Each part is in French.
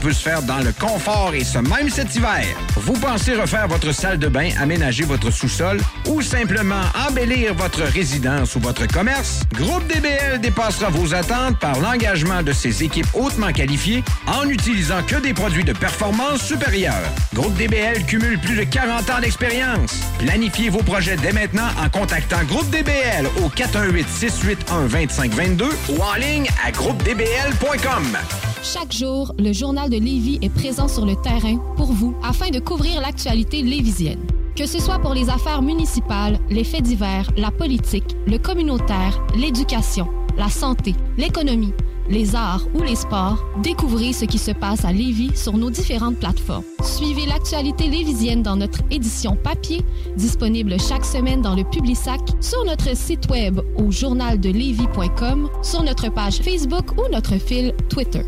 peut se faire dans le confort et ce même cet hiver. Vous pensez refaire votre salle de bain, aménager votre sous-sol ou simplement embellir votre résidence ou votre commerce? Groupe DBL dépassera vos attentes par l'engagement de ses équipes hautement qualifiées en n'utilisant que des produits de performance supérieure. Groupe DBL cumule plus de 40 ans d'expérience. Planifiez vos projets dès maintenant en contactant Groupe DBL au 418-681-2522 ou en ligne à groupedbl.com. Chaque jour, le Journal de Lévis est présent sur le terrain pour vous afin de couvrir l'actualité lévisienne. Que ce soit pour les affaires municipales, les faits divers, la politique, le communautaire, l'éducation, la santé, l'économie, les arts ou les sports, découvrez ce qui se passe à Lévis sur nos différentes plateformes. Suivez l'actualité lévisienne dans notre édition papier, disponible chaque semaine dans le Publisac, sur notre site web au journaldelevis.com, sur notre page Facebook ou notre fil Twitter.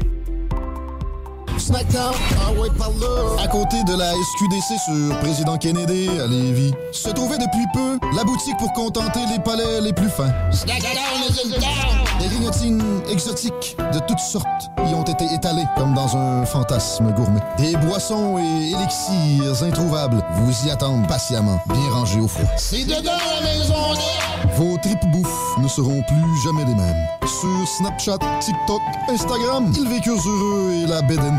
Snackdown, ah ouais, par là. À côté de la SQDC sur Président Kennedy à Lévis, se trouvait depuis peu la boutique pour contenter les palais les plus fins. Des grignotines exotiques de toutes sortes y ont été étalées comme dans un fantasme gourmet. Des boissons et élixirs introuvables vous y attendent patiemment, bien rangés au froid. C'est dedans la maison, Vos tripes bouffe ne seront plus jamais les mêmes. Sur Snapchat, TikTok, Instagram, ils vécurent heureux et la bed and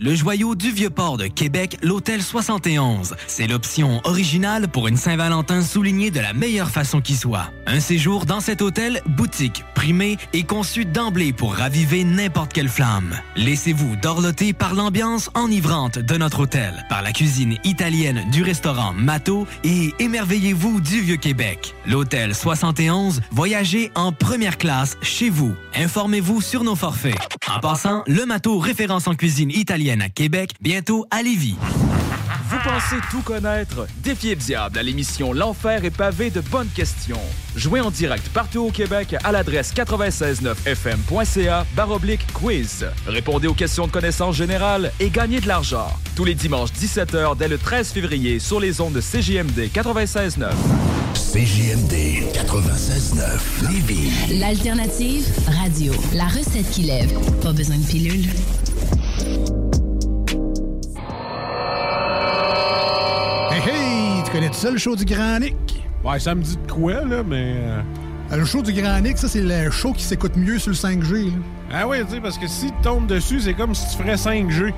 Le joyau du Vieux-Port de Québec, l'Hôtel 71. C'est l'option originale pour une Saint-Valentin soulignée de la meilleure façon qui soit. Un séjour dans cet hôtel, boutique, primé et conçu d'emblée pour raviver n'importe quelle flamme. Laissez-vous dorloter par l'ambiance enivrante de notre hôtel, par la cuisine italienne du restaurant Mato et émerveillez-vous du Vieux-Québec. L'Hôtel 71, voyagez en première classe chez vous. Informez-vous sur nos forfaits. En passant, le Mato référence en cuisine italienne à Québec, bientôt à Lévis. Vous pensez tout connaître? Défiez le diable à l'émission L'Enfer est pavé de bonnes questions. Jouez en direct partout au Québec à l'adresse 969fm.ca baroblique quiz. Répondez aux questions de connaissance générale et gagnez de l'argent. Tous les dimanches 17h dès le 13 février sur les ondes de CJMD 96.9. CJMD 96.9 Lévis. L'alternative radio. La recette qui lève. Pas besoin de pilule. Tu connais tout ça, le show du Grand Nick? Ouais, ça me dit de quoi, là, mais... euh, Le show du Grand Nick, ça, c'est le show qui s'écoute mieux sur le 5G. là. Ah oui, tu sais, parce que si tu tombes dessus, c'est comme si tu ferais 5G.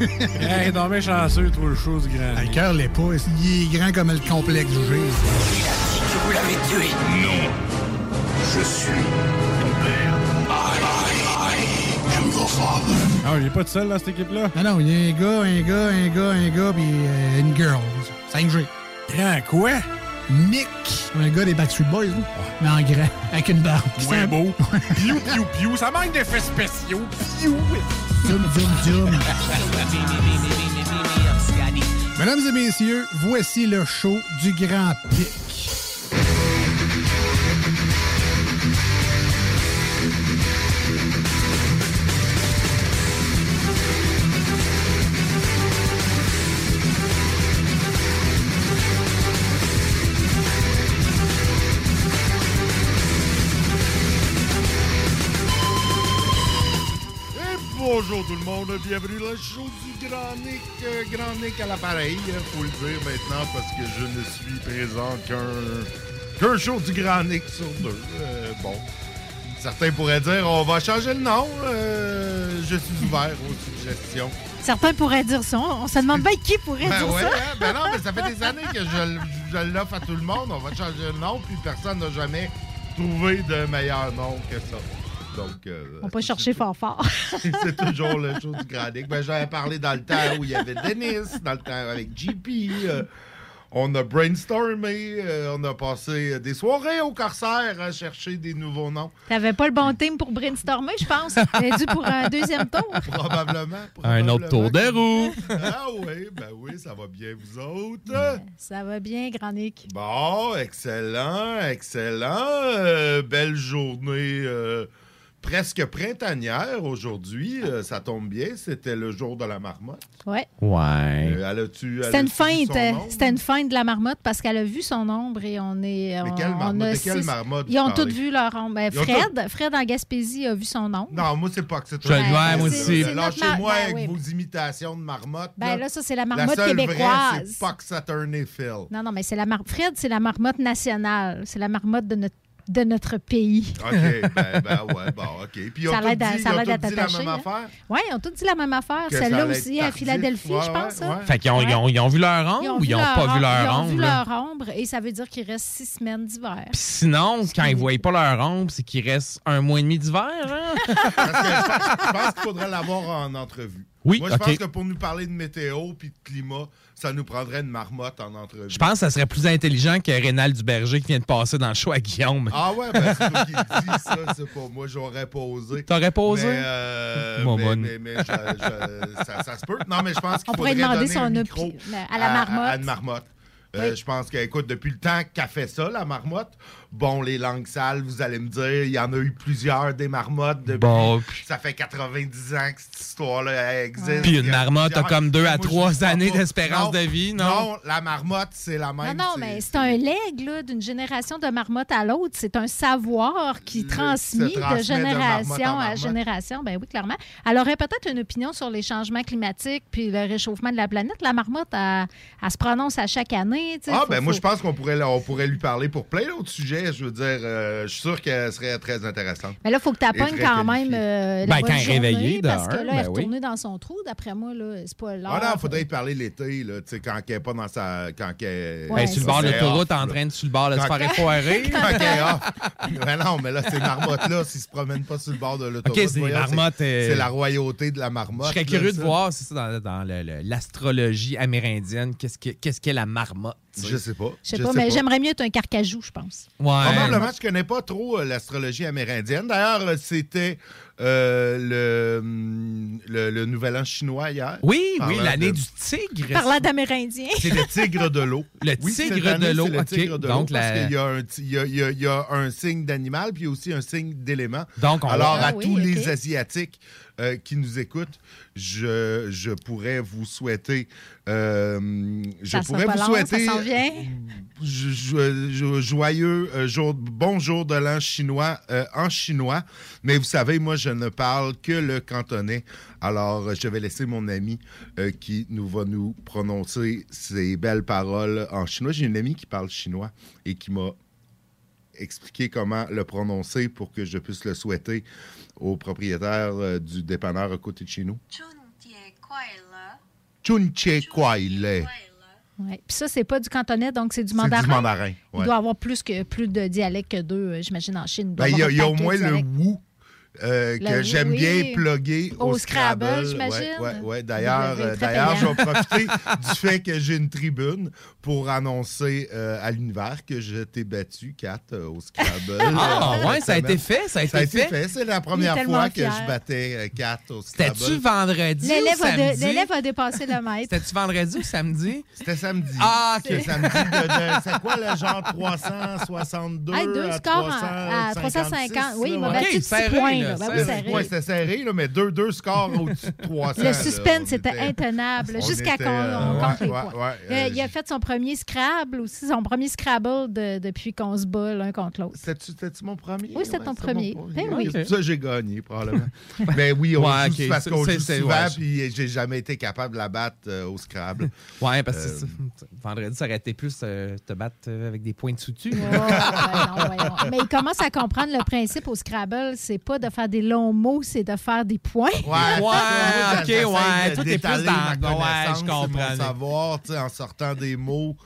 hey, mais chanceux, toi, le show du grand. Ah, Le cœur l'est pas. Il est grand comme le complexe du G. Que vous l'avez tué. Non. Je suis ton père. I, I, I am your father. Ah, il est pas tout seul dans cette équipe-là? Ah non, il y a un gars, un gars, un gars, un gars, puis euh, une girl. 5G. Grand quoi? Nick. Un gars des Backstreet Boys, là. mais en grand, avec une barbe. Ouais, beau. Piou, piou, piou. Ça manque d'effets spéciaux. Piou. Zoom, zoom, zoom. Mesdames et messieurs, voici le show du Grand Pic. Bonjour tout le monde, bienvenue dans le show du Grand Nick. Euh, Grand Nick à l'appareil, euh, faut le dire maintenant parce que je ne suis présent qu'un qu'un show du Grand Nick sur deux. Euh, bon, certains pourraient dire on va changer le nom. Euh, je suis ouvert aux suggestions. Certains pourraient dire ça. On se demande bien qui pourrait Ben dire ouais, ça. hein? ben non, mais ça fait des années que je, je l'offre à tout le monde. On va changer le nom, puis personne n'a jamais trouvé de meilleur nom que ça. Donc, euh, On peut chercher fort fort. c'est toujours le show du Grand Nick. Ben, j'avais parlé dans le temps où il y avait Dennis, dans le temps avec JP. euh, on a brainstormé, euh, on a passé des soirées au Corsaire à chercher des nouveaux noms. T'avais pas le bon team pour brainstormer, je pense. T'es dû pour un deuxième tour. Probablement. Un autre tour de roue. Ah oui, ben oui, ça va bien vous autres. Ça va bien, Grand Nick. Bon, excellent, excellent. Euh, belle journée euh, presque printanière aujourd'hui. Euh, ça tombe bien, c'était le jour de la marmotte. Ouais. Ouais. Euh, elle a-tu- elle C'était une feinte. euh? C'était une feinte de la marmotte parce qu'elle a vu son ombre et on est. Mais on- quelle on marmotte? a De quelle marmotte Ils ont parlez? vu leur ombre. Ben, Fred, Fred en Gaspésie a vu son ombre. Non, moi, c'est pas que c'est Je le vois, moi aussi. Lâchez-moi ben avec oui. vos imitations de marmotte. Ben là, ça, c'est la marmotte seule vraie, québécoise. c'est Puck Saturn Phil. Non, non, mais c'est la mar... Fred, c'est la marmotte nationale. C'est la marmotte de notre, de notre pays. OK, ben, ben ouais, bon, OK. Puis ils ont Ça tous l'aide à- dit, ça ils ont l'aide à tous dit la t'attacher, même affaire? Oui, ils ont tous dit la même affaire. Celle-là aussi, à. Philadelphie, Ouais, je pense. ouais, hein. ouais. Fait qu'ils ont, ils ont, ils ont vu leur ombre ou ils n'ont pas vu leur Ils ont ombre? vu là? leur ombre et ça veut dire qu'il reste six semaines d'hiver. Puis sinon, quand ils ne voient pas leur ombre, c'est qu'il reste un mois et demi d'hiver. Hein? Je pense qu'il faudrait l'avoir en entrevue. Oui, Moi, je pense que pour nous parler de météo puis de climat, ça nous prendrait une marmotte en entrevue. Je pense que ça serait plus intelligent que Rénal Duberger qui vient de passer dans le show à Guillaume. Ah ouais, ben c'est toi qui dis, ça, c'est pas moi, j'aurais pas osé. T'aurais pas osé? Mais, euh, mais, mais, mais je- je- ça, ça se peut. Non, mais je pense qu'il On pourrait faudrait demander donner son un opi- micro à la marmotte. À, une marmotte. Euh. Je pense qu'écoute, depuis le temps qu'elle fait ça, la marmotte, bon, les langues sales, vous allez me dire, il y en a eu plusieurs des marmottes depuis. Bon, ça fait 90 ans que cette histoire-là existe. Puis Il une marmotte a plusieurs- comme deux à trois années d'espérance Non, de vie, non? Non, la marmotte, c'est la Non, même. non, c'est- mais c'est un legs là, d'une génération de marmotte à l'autre. C'est un savoir qui Le- transmis de génération à génération. Ben oui, clairement. Elle aurait peut-être une opinion sur les changements climatiques puis le réchauffement de la planète. La marmotte, elle, elle se prononce à chaque année. Ah, Faut- ben moi, je pense qu'on pourrait, on pourrait lui parler pour plein d'autres sujets. Je veux dire, euh, je suis sûr qu'elle serait très intéressante. Mais là, il faut que tu appognes quand qualifiée. même euh, la Ben, bonne quand elle est journée, réveillée, de Parce que là, elle est ben oui. retournée dans son trou. D'après moi, là, c'est pas l'heure. Ah non, il faudrait y parler l'été, là, tu sais, quand elle n'est pas dans sa. Quand elle, Ben, sur le bord de l'autoroute, en train de sur le bord de se faire effoirer. Quand elle est off. Mais non, mais là, ces marmottes-là, s'ils se promènent pas sur le bord de l'autoroute. OK, c'est euh, C'est la royauté de la marmotte. Je serais curieux de voir, c'est ça, dans, dans le- le- l'astrologie amérindienne, qu'est-ce que- qu'est-ce qu'est la marmotte? Je sais pas. Je sais pas, mais j'aimerais mieux être un carcajou, je pense. Ouais. Probablement, je connais pas trop euh, l'astrologie amérindienne. D'ailleurs, c'était euh, le, hum, le, le nouvel an chinois hier. Oui, oui, l'année de- du tigre. Parlant d'Amérindiens. C'est le tigre de l'eau. Le Oui, tigre de l'eau, le OK. tigre de l'eau, Donc, parce la- qu'il y a, un, ti- il y a- il y a- il y a un signe d'animal, puis aussi un signe d'élément. Donc, on Alors, va- à Ah oui, tous les Asiatiques euh, qui nous écoutent, je, je pourrais vous souhaiter... euh, je Ça pourrais vous long, ça souhaiter... s'en vient. jo- joyeux euh, jour, bonjour de l'an chinois euh, en chinois. Mais vous savez, moi, je ne parle que le cantonais. Alors, je vais laisser mon ami euh, qui nous va nous prononcer ces belles paroles en chinois. J'ai une amie qui parle chinois et qui m'a expliqué comment le prononcer pour que je puisse le souhaiter au propriétaire euh, du dépanneur à côté de chez nous. Chun Che Kwai Le. Ouais. Puis ça, c'est pas du cantonais, donc c'est du mandarin. du mandarin, Il doit avoir plus, que, plus de dialectes que deux, euh, j'imagine, en Chine. Ben, Il y a, il y a au moins le wu. Euh, que j'aime oui. bien plugger au, Au Scrabble, Scrabble. j'imagine. Ouais, ouais, ouais. D'ailleurs, euh, d'ailleurs, je vais profiter du fait que j'ai une tribune pour annoncer euh, à l'univers que je t'ai battu, Kat, euh, au Scrabble. Ah, Euh, ouais, ça a été fait, ça a été fait. C'est la première fois que je battais euh, Kat au Scrabble. C'était-tu vendredi ou L'élève a, de- samedi? l'élève a dépassé le maître. C'était-tu vendredi ou samedi? C'était samedi. Ah, OK. C'était samedi de, de- c'est quoi le genre 362 Hey, deux à scores à, à 350. Oui, il m'a battu de 6 serré, points. Serré. Ben oui, serré. ouais, c'était serré, là, mais deux, deux scores au-dessus de 300. Le suspense On était intenable jusqu'à qu'on euh, on compte ouais, les ouais, points? ouais, Euh, euh, il a fait son premier Scrabble aussi, son premier Scrabble de- depuis qu'on se bat l'un contre l'autre. C'était-tu mon premier? Oui, c'était Ouais, ton c'était premier. mon Ben premier. oui. C'est pour ça que j'ai gagné, probablement. Mais oui, on Ouais, joue parce qu'on c'est- joue souvent, ouais. puis j'ai jamais été capable de la battre euh, au Scrabble. Ouais, parce que vendredi, ça aurait été plus te battre avec des points de ben voyons. Mais il commence à comprendre le principe au Scrabble, c'est pas de faire des longs mots, c'est de faire des points. Ouais, Ouais, ok, ouais, de toi, t'es plus dans- ma ouais, connaissance, je comprends. Mon savoir, tu sais, en sortant des mots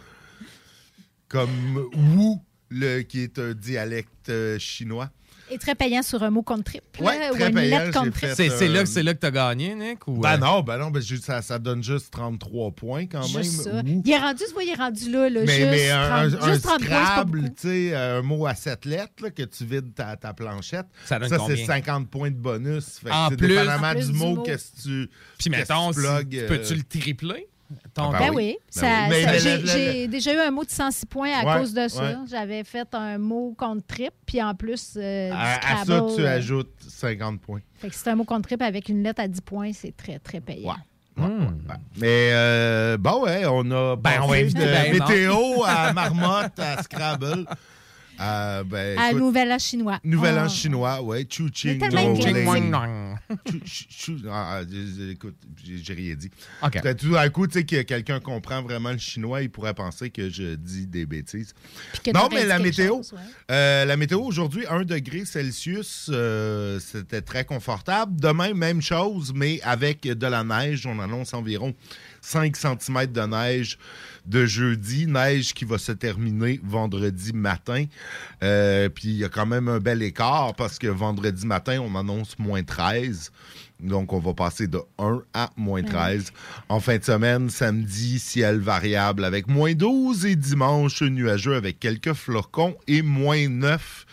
comme Wu, le, qui est un dialecte euh, chinois. Et très payant sur un mot contre triple. Ouais, ou une payant, lettre triple. fait, C'est c'est euh, là, que- c'est là que t'as gagné, Nick? Ou, Ben euh, non, ben non, ben juste- ça, ça donne juste 33 points quand Juste même. ça. Il est rendu, tu vois, il est rendu là, là Mais, juste, mais un, 30, un- juste un 30 points, c'est pas Scrabble, tu sais, un mot à 7 lettres là, que tu vides ta, ta planchette, Ça donne c'est combien? 50 points de bonus. Fait En tu plus- dépendamment En plus du du mot, mot. qu'est-ce que tu. Puis mettons, tu si- plugues, euh, peux-tu le tripler? Ton- Ben Ben oui. oui, Ben oui. J'ai déjà eu un mot de 106 points à Ouais, cause de ça. ouais. J'avais fait un mot contre triple, puis en plus, euh, du à, à ça, Scrabble, tu euh, ajoutes 50 points. Fait que c'est un mot contre triple avec une lettre à 10 points, c'est très, très payant. Hmm. Mais ben, bon, ouais, on a Ben, on va éviter de ben, météo à marmotte à Scrabble. Euh, ben, À écoute, Nouvel An chinois. Nouvel An Oh. chinois, ouais. Chu Ching. Écoute, j'ai rien dit. OK. Peut-être Tout d'un coup, tu sais, que quelqu'un comprend vraiment le chinois, il pourrait penser que je dis des bêtises. Non, mais la météo, chose, ouais. euh, la météo aujourd'hui, 1 degré Celsius, euh, c'était très confortable. Demain, même chose, mais avec de la neige. On annonce environ 5 cm de neige de jeudi. Neige qui va se terminer vendredi matin. Euh, puis il y a quand même un bel écart parce que vendredi matin, on annonce moins 13. Donc, on va passer de 1 à moins 13. En fin de semaine, samedi, ciel variable avec moins 12 et dimanche, nuageux avec quelques flocons et moins 9.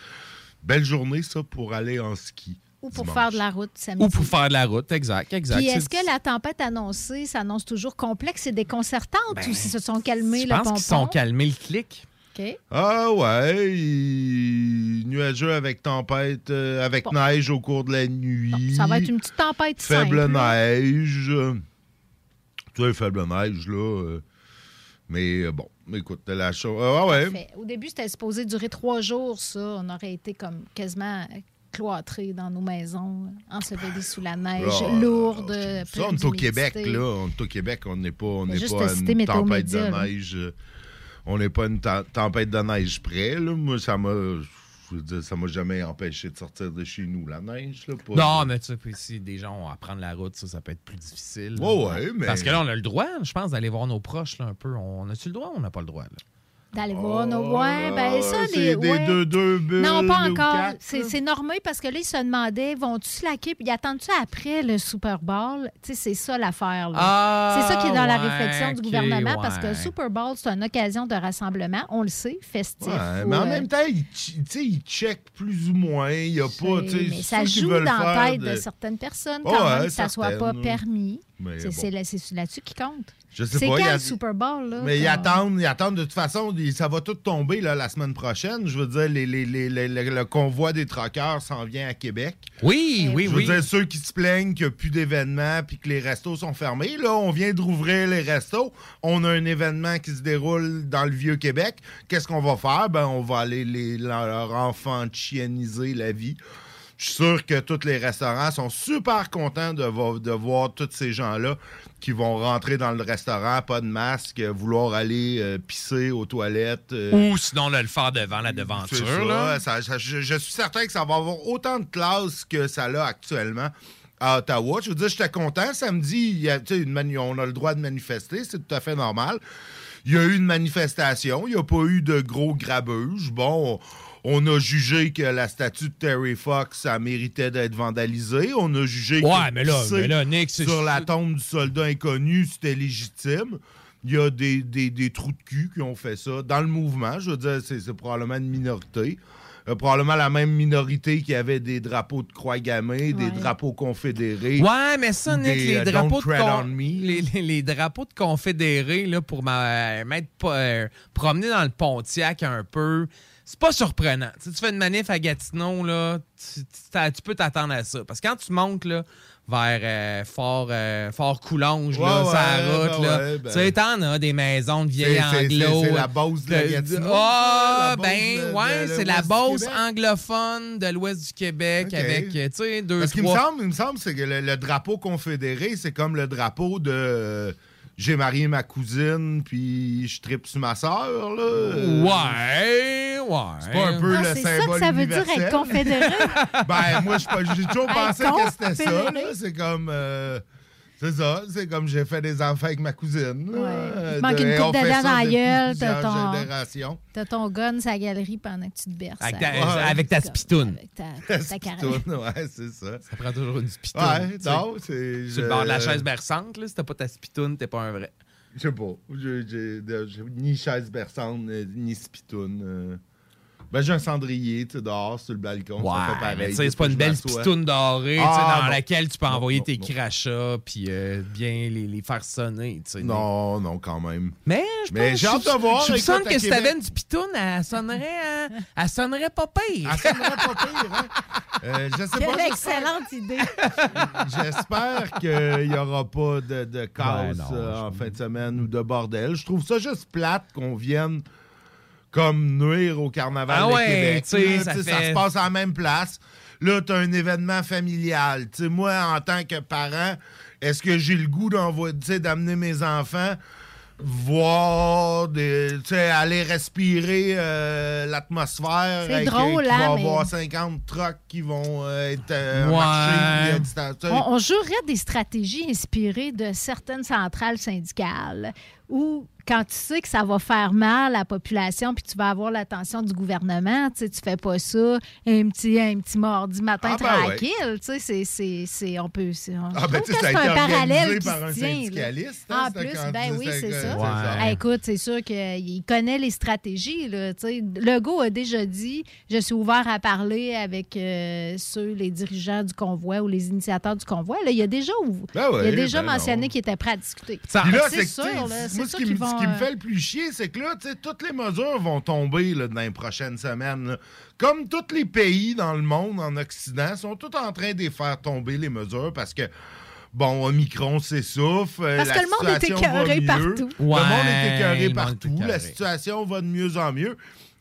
Belle journée, ça, pour aller en ski. Ou pour dimanche. faire de la route samedi. Ou pour faire de la route, exact, exact. Puis est-ce que la tempête annoncée s'annonce toujours complexe et déconcertante Ben, ou si se sont calmés Je le pense pompon? qu'ils sont calmés le clic. Ah ouais, il- nuageux avec tempête, euh, avec Bon. neige au cours de la nuit. Ça va être une petite tempête Faible simple. là. neige. Tu sais, faible neige, là. euh, mais bon, écoute, la chose. Ah ouais. Parfait. Au début, c'était supposé durer trois jours, ça. On aurait été comme quasiment cloîtrés dans nos maisons, ensevelis sous la neige, Là, euh, lourde. Ça, on est au. Québec, là. On est au Québec, on n'est pas, on juste pas une tempête de neige. euh, On n'est pas une te- tempête de neige près, là. Moi, ça m'a. Je veux dire, ça m'a jamais empêché de sortir de chez nous, la neige, là. pas Non, de- mais tu sais, puis si des gens ont à prendre la route, ça, ça peut être plus difficile. là. Ouais, ouais, mais- Parce que là, on a le droit, je pense, d'aller voir nos proches là, un peu. On a-tu le droit ou on n'a pas le droit? Là? D'aller voir nos. Ouais, ben ça, Oh, les. des ouais. deux, deux bulles Non, pas encore. C'est normé parce que là, ils se demandaient vont-tu slacker puis ils attendent-tu après le Super Bowl? Tu sais, c'est ça l'affaire. là. Ah, c'est ça qui est dans la réflexion du gouvernement parce que le Super Bowl, c'est une occasion de rassemblement, on le sait, festif. Ou, mais en euh, même temps, ils, ch- tu sais, ils checkent plus ou moins. Il n'y a pas. tu sais, mais ça joue dans la tête de... de- certaines personnes quand même que ça soit pas permis. C'est là-dessus qui compte. Je sais C'est pas, quand il y a- le Super Bowl? Là, Mais ils qu'on- attendent, ils attendent de toute façon, ça va tout tomber là, la semaine prochaine. Je veux dire, les, les- les- les- le, le convoi des troqueurs s'en vient à Québec. Oui, oui, Je veux oui. dire, ceux qui se plaignent qu'il n'y a plus d'événements puis que les restos sont fermés, là, on vient de rouvrir les restos. On a un événement qui se déroule dans le Vieux-Québec. Qu'est-ce qu'on va faire? Ben, on va aller les, leur enfant chieniser la vie. Je suis sûr que tous les restaurants sont super contents de, vo- de voir tous ces gens-là qui vont rentrer dans le restaurant, pas de masque, vouloir aller euh, pisser aux toilettes. euh, Ou sinon, le faire devant la devanture. ça, là. ça- ça- je, je suis certain que ça va avoir autant de classes que ça l'a actuellement à Ottawa. Je veux dire, j'étais content. Samedi, il y a, tu sais, une mani- on a le droit de manifester, c'est tout à fait normal. Il y a eu une manifestation, il n'y a pas eu de gros grabuge. Bon, on a jugé que la statue de Terry Fox, ça méritait d'être vandalisé. On a jugé Ouais, que mais là- pisser mais là, Nick, sur la tombe du soldat inconnu, c'était légitime. Il y a des, des- des trous de cul qui ont fait ça dans le mouvement. Je veux dire, c'est probablement une minorité. Euh, probablement la même minorité qui avait des drapeaux de croix gammée, des Ouais. drapeaux confédérés. Ouais, mais ça, Nick, des, les euh, drapeaux, de con- les, les- les drapeaux de confédérés là, pour m'a- m'être euh, promené dans le Pontiac un peu, c'est pas surprenant. Tu, fais une manif à Gatineau, là, tu, tu t'as- tu peux t'attendre à ça. Parce que quand tu montes là, vers euh, Fort, euh, Fort Coulonge, là, Ouais, sur la route, là, ben- tu sais, t'en as des maisons de vieilles anglo. c'est- la base de la de- Gatineau, Ah, base ben, ouais, c'est la Québec. anglophone de l'ouest du Québec avec, euh, tu sais, deux, Parce qu'il me semble, il me semble c'est que le, le drapeau confédéré, c'est comme le drapeau de euh, j'ai marié ma cousine, puis je tripe sur ma sœur, là. Ouais, ouais. C'est pas un peu le c'est ça symbole que ça veut dire être confédéré? ben, moi, je sais pas, j'ai toujours pensé que c'était ça. C'est comme... euh, c'est ça, c'est comme j'ai fait des enfants avec ma cousine. Ouais. Euh, Il te manque de- une coupe de dents dans la gueule, t'as ton- ton gun sa galerie pendant que tu te berces. Avec ta, Ouais. avec ta spitoune. Avec ta, ta. Spitoune, ouais, c'est ça. Ça prend toujours une spitoune. Ouais, non, c'est... Sur le bord de la chaise berçante, là, si t'as pas ta spitoune, t'es pas un vrai. Je sais pas. J'ai ni chaise berçante, euh, ni spitoune. euh. Ben, j'ai un cendrier, tu dehors, sur le balcon. ça fait pareil. c'est pas une belle spitoune dorée, Ah, dans non. laquelle tu peux Non, envoyer non, tes crachats puis euh, bien les, les faire sonner, tu sais. Non, non, quand même. Mais je Mais j'ai hâte de voir, Je à que si t'avais une spitoune, elle sonnerait, euh, elle sonnerait pas pire. Elle sonnerait pas pire, hein? Euh, je sais Quelle pas. excellente idée! J'espère qu'il n'y aura pas de, de Ouais, euh, en fin de semaine ou de bordel. Je trouve ça juste plate qu'on vienne comme nuire au carnaval Ah de ouais, Québec. Là, ça ça se passe à la même place. Là, tu as un événement familial. Moi, en tant que parent, est-ce que j'ai le goût d'envoyer, tu sais, d'amener mes enfants voir, des, tu sais, aller respirer euh, l'atmosphère. C'est euh, drôle, qu'il hein, va y mais- avoir 50 trucks qui vont euh, être euh, Ouais. marchés, euh. On, on jouerait des stratégies inspirées de certaines centrales syndicales où, quand tu sais que ça va faire mal à la population puis que tu vas avoir l'attention du gouvernement, tu sais, tu fais pas ça un petit, un petit mardi matin Ah, ben ouais. tranquille. Tu sais, c'est- c'est- c'est- on peut. c'est- on- Ah, ben, tu sais, que ça a c'est un été parallèle qui par un tient, syndicaliste, hein, En c'était plus, quand- ben oui, c'est ça. c'est ça. Ah, écoute, c'est sûr qu'il connaît les stratégies. Là, tu sais. Legault a déjà dit je suis ouvert à parler avec euh, ceux, les dirigeants du convoi ou les initiateurs du convoi. Là, il a déjà, Ben ouais, il a déjà ben mentionné non. qu'il était prêt à discuter. Ça- là, c'est sûr, là, moi, ce qui, me, me euh, fait le plus chier, c'est que là, tu sais, toutes les mesures vont tomber là, dans les prochaines semaines. là. Comme tous les pays dans le monde, en Occident, sont tous en train de les faire tomber, les mesures, parce que, bon, Omicron s'essouffle. euh, Parce la que le monde est écœuré partout. le monde est écœuré partout. La situation va de mieux en mieux.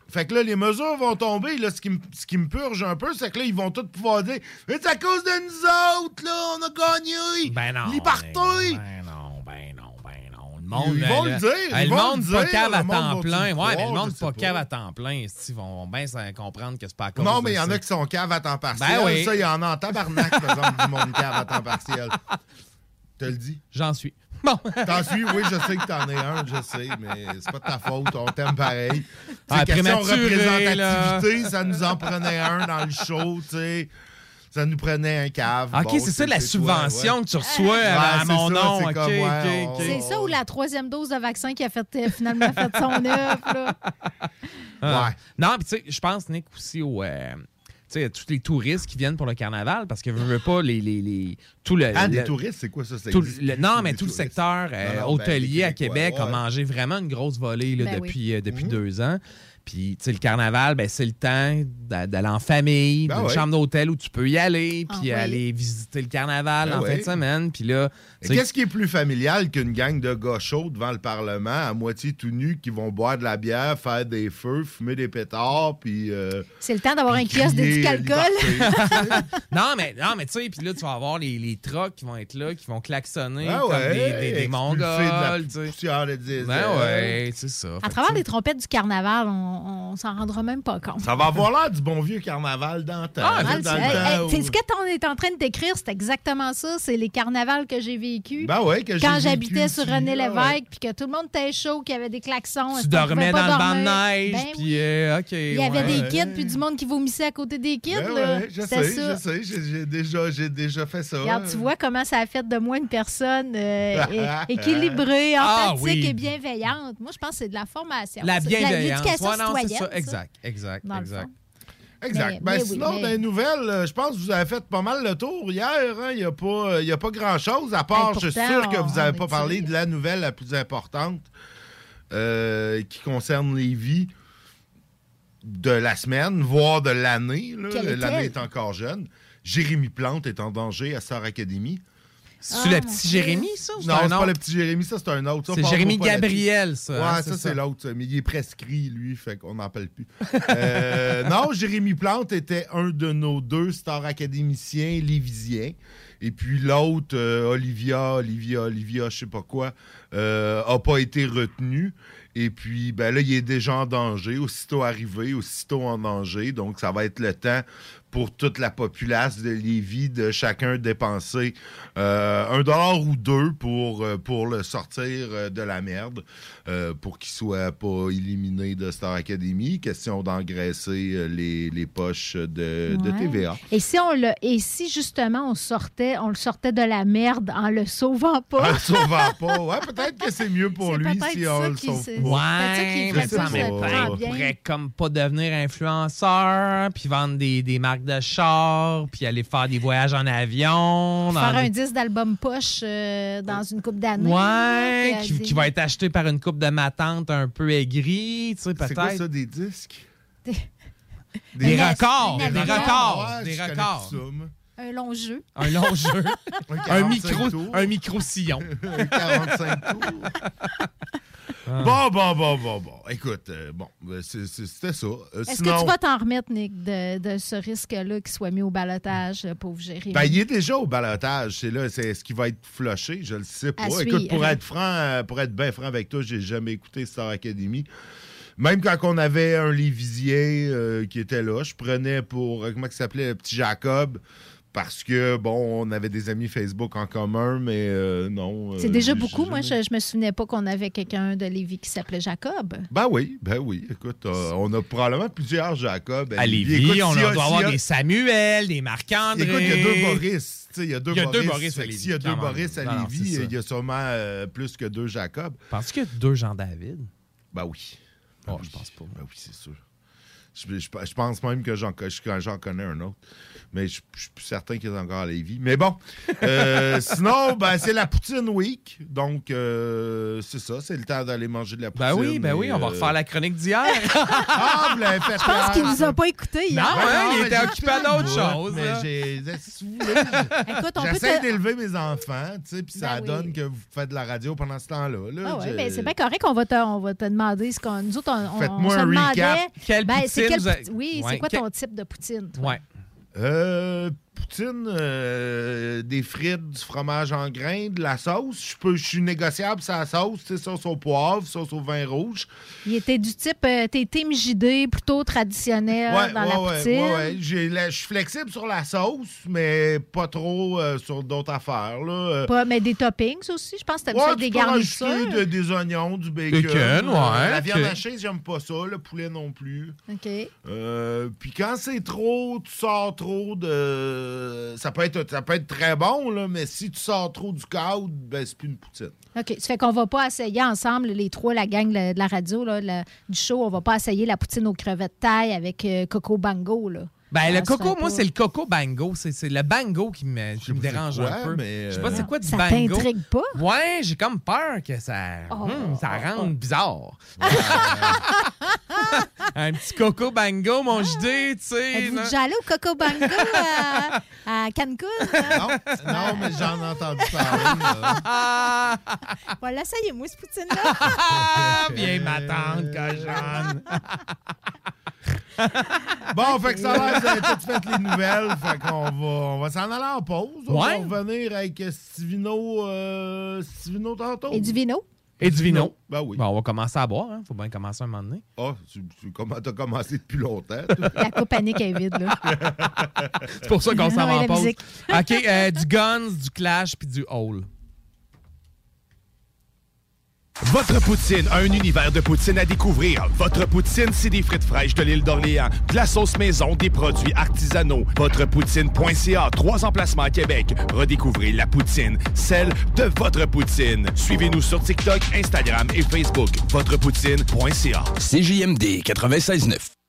Fait que là, les mesures vont tomber. Là, ce, qui me, ce qui me purge un peu, c'est que là, ils vont tous pouvoir dire Mais c'est à cause de nous autres, là, on a gagné. Ben non. Liberté. Ben non, ben non, ben non. Le monde, Ils vont là, le dire, le monde pas cave à temps plein. le Ouais, mais le monde je pas cave à temps plein. Ils vont bien comprendre que c'est pas cause Non, mais il y en a qui sont caves à temps partiel. Ben oui. Ça, il y en a en tabarnak, par exemple, du monde cave à temps partiel. Te le dis. J'en suis. Bon. T'en suis, oui, je sais que t'en es un, je sais, mais c'est pas de ta faute, on t'aime pareil. Ah, C'est question là. représentativité, ça nous en prenait un dans le show, tu sais. Ça nous prenait un cave. OK, Bon, c'est ça la subvention ouais. que tu reçois Ouais, à mon ça, nom. c'est OK, comme, ouais, OK, on- OK. C'est ça ou la troisième dose de vaccin qui a fait, euh, finalement fait son œuvre. là. Ah. Ouais. Non, puis tu sais, je pense, Nick, aussi aux. euh, tu sais, à tous les touristes qui viennent pour le carnaval, parce que veux, veux pas les, les, les- tout le. Ah, des touristes, c'est quoi ça? tout le- non, mais tout le secteur euh, Non, non, ben, hôtelier à Québec a ouais. mangé vraiment une grosse volée là, Ben depuis, euh, depuis Mhm. deux ans. Puis, tu sais, le carnaval, ben, c'est le temps d'a- d'aller en famille, Ben d'une chambre d'hôtel où tu peux y aller, Ah puis oui. aller visiter le carnaval Ben en fin de semaine. Puis là, Qu'est-ce qui est plus familial qu'une gang de gars chauds devant le Parlement, à moitié tout nus, qui vont boire de la bière, faire des feux, fumer des pétards, puis... euh, C'est le temps d'avoir un kiosque d'éduc alcool. liberté. non, mais, non, mais tu sais, puis là, tu vas avoir les, les trucks qui vont être là, qui vont klaxonner Ah comme ouais, des, des, des expulser de la Mongols, de diesel. Ben ouais, c'est ça. À travers les trompettes du carnaval, on, on s'en rendra même pas compte. Ça va avoir l'air du bon vieux carnaval d'antan. Ah, hein, Hey, hey, c'est où- ce que tu es en train de décrire, c'est exactement ça. C'est les carnavals que j'ai vécu. Ben ouais, que j'ai quand j'habitais sur René ah Lévesque, puis que tout le monde était chaud, qu'il y avait des klaxons. Tu dormais dans le banc de neige, Ben puis euh, OK. Il y avait des kids, puis du monde qui vomissait à côté des kids. Ben là. ouais, je C'était sais, ça. je sais, j'ai déjà, fait ça. Regarde, tu vois comment ça a fait de moi une personne euh, équilibrée, Ah, empathique oui. et bienveillante. Moi, je pense que c'est de la formation. La bienveillance. L'éducation Ouais, citoyenne. ça. ça. Exact, exact, exact. Exact. Mais- ben, mais oui, sinon, mais- dans les nouvelles, euh, je pense que vous avez fait pas mal le tour hier. hein. Il n'y a pas, y a pas grand-chose, à part, je suis sûr que vous n'avez pas parlé de la nouvelle la plus importante euh, qui concerne les vies. de la semaine, voire de l'année. L'année est encore jeune. Jérémy Plante est en danger à Star Academy. C'est le petit Jérémy, ça? Non, c'est pas le petit Jérémy, ça, c'est un autre. C'est Jérémy. Gabriel, ça, Ouais, hein, ça, c'est l'autre. ça. Mais il est prescrit, lui, fait qu'on n'en parle plus. Euh, non, Jérémy Plante était un de nos deux stars académiciens lévisiens. Et puis l'autre, euh, Olivia, Olivia, Olivia, je sais pas quoi, euh, a pas été retenu. Et puis, ben là, il est déjà en danger. Aussitôt arrivé, aussitôt en danger. Donc, ça va être le temps pour toute la populace de Lévis de chacun dépenser euh, un dollar ou deux pour, euh, pour le sortir euh, de la merde, euh, pour qu'il soit pas éliminé de Star Academy. Question d'engraisser les, les poches de, de. TVA. Et si on le, et si justement on sortait, on le sortait de la merde en le sauvant pas? En le sauvant pas. Ouais, peut-être que c'est mieux pour lui si ça on le sauve pas. ça Ouais, ça, temps qu'il bien. pourrait comme pas devenir influenceur, puis vendre des, des marques de char, puis aller faire des voyages en avion. dans Faire un disque d'album poche euh, dans une coupe d'années. Ouais, qui, qui va être acheté par une coupe de ma tante un peu aigrie, tu sais, peut-être. C'est quoi ça, des disques? Des- records, avion. des records, Ouais, des records. Un long jeu. Un long jeu. Un un 45 micro, tours. un micro sillon. Un 45 tours. Bon, bon, bon, bon, bon. Écoute, euh, bon, ben, c'est- c'était ça. Euh, Est-ce sinon, que tu vas t'en remettre, Nick, de, de ce risque-là qui soit mis au balotage, le pauvre Jérémy? Ben, il est déjà au balotage. C'est là, c'est ce qui va être flushé? Je le sais pas. À Écoute, pour être franc, euh, pour être bien franc avec toi, j'ai jamais écouté Star Academy. Même quand on avait un Lévisier euh, qui était là, je prenais pour, euh, comment il s'appelait, le petit Jacob, parce que, bon, on avait des amis Facebook en commun, mais euh, non. C'est euh, déjà j'ai beaucoup. Moi, je, je me souvenais pas qu'on avait quelqu'un de Lévis qui s'appelait Jacob. Ben oui, ben oui. Écoute, euh, on a probablement plusieurs Jacob. À Lévis. Lévis, Écoute, on doit avoir a- des Samuel, des Marc-André. Écoute, il y a deux Boris. Il y a deux Boris. S'il y a deux. Boris à Lévis, c'est il y a sûrement euh, plus que deux Jacob. Penses-tu qu'il y a deux Jean-David? Ben oui. Oh, je pense pas. Ben oui, c'est sûr. Je, je- je pense même que j'en je- j'en connais un autre. Mais je, suis plus certain qu'il est encore à Lévis. Mais bon. Euh, sinon, ben, c'est la Poutine Week. Donc, euh, c'est ça. C'est le temps d'aller manger de la poutine. Ben oui, ben oui, on va euh, refaire la chronique d'hier. Ah, vous l'avez fait Je pense qu'il nous a pas écoutés hier. Non, hein, il était occupé à d'autres choses. Mais j'ai. J'essaie d'élever mes enfants, tu sais, puis ça Ben oui. donne que vous faites de la radio pendant ce temps-là. là. Ah ouais, ben, c'est bien correct, on va te, on va te demander ce qu'on. Nous autres, on, on, Faites-moi on se un demandait. Quelle ben, c'est poutine quel a- Oui, Ouais, c'est quoi ton type de poutine? toi? Ouais. Euh, poutine, euh, des frites, du fromage en grains, de la sauce. Je peux, je suis négociable sur la sauce, tu sais, sauce au poivre, sauce au vin rouge. Il était du type, euh, t'es team JD, plutôt traditionnel Ouais, dans ouais, la ouais, poutine. ouais, Je suis flexible sur la sauce, mais pas trop euh, sur d'autres affaires. Là. Pas- mais des toppings aussi, je pense que t'aimes des garnitures. de- des oignons, du bacon. Bacon, Euh, La viande ok. hachée, j'aime pas ça. Le poulet non plus. OK. Euh, puis quand c'est trop, tu sors trop de. Ça peut être, ça peut être très bon, là, mais si tu sors trop du cadre, ben c'est plus une poutine. OK. Ça fait qu'on va pas essayer ensemble, les trois, la gang de la radio, là, la- du show, on va pas essayer la poutine aux crevettes taille avec euh, Coco Bango, là. Ben, Ça le coco, moi, c'est le coco bango. C'est c'est le bango qui me, qui me dérange quoi, un peu. mais, Je sais pas euh, c'est quoi du Ça bango. t'intrigue pas? Ouais, j'ai comme peur que ça, Oh, hum, ça oh, rende bizarre. un petit coco bango, mon JD, tu sais. Êtes-vous non? déjà allé au Coco Bango à, à Cancun? là? Non, non mais j'en ai entendu parler. là. Ah, Voilà, ça y est, moi, ce poutine-là. ah, bien ma tante, cochonne. Bon, fait que ça a l'air, vous avez toutes fait les nouvelles. Fait qu'on va, on va s'en aller en pause. On Ouais. va revenir avec Stivino, euh, Stivino tantôt. Et du vino? Et du vino. Ben oui. Bon, on va commencer à boire. Hein. Faut bien commencer un moment donné. Ah, tu, tu comment- t'as commencé depuis longtemps. La coupe panique est vide, là. C'est pour ça qu'on s'en va en pause. OK, euh, du Guns, du Clash puis du Hole. Votre poutine, un univers de poutine à découvrir. Votre poutine, c'est des frites fraîches de l'île d'Orléans, de la sauce maison, des produits artisanaux. Votrepoutine.ca, trois emplacements à Québec. Redécouvrez la poutine, celle de votre poutine. Suivez-nous sur TikTok, Instagram et Facebook. Votrepoutine.ca. CJMD 96.9.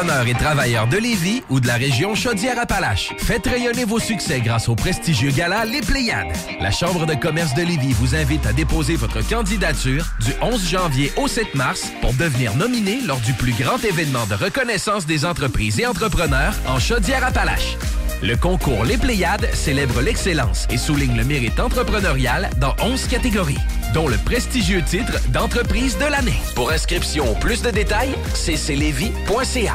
Entrepreneurs et travailleurs de Lévis ou de la région Chaudière-Appalaches, faites rayonner vos succès grâce au prestigieux gala Les Pléiades. La Chambre de commerce de Lévis vous invite à déposer votre candidature du 11 janvier au 7 mars pour devenir nominé lors du plus grand événement de reconnaissance des entreprises et entrepreneurs en Chaudière-Appalaches. Le concours Les Pléiades célèbre l'excellence et souligne le mérite entrepreneurial dans 11 catégories, dont le prestigieux titre d'entreprise de l'année. Pour inscription ou plus de détails, cclevy.ca.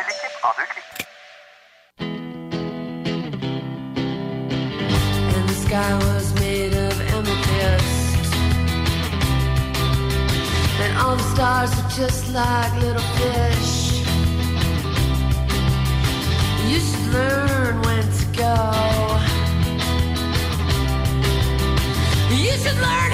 just like little fish. You should learn when to go. You should learn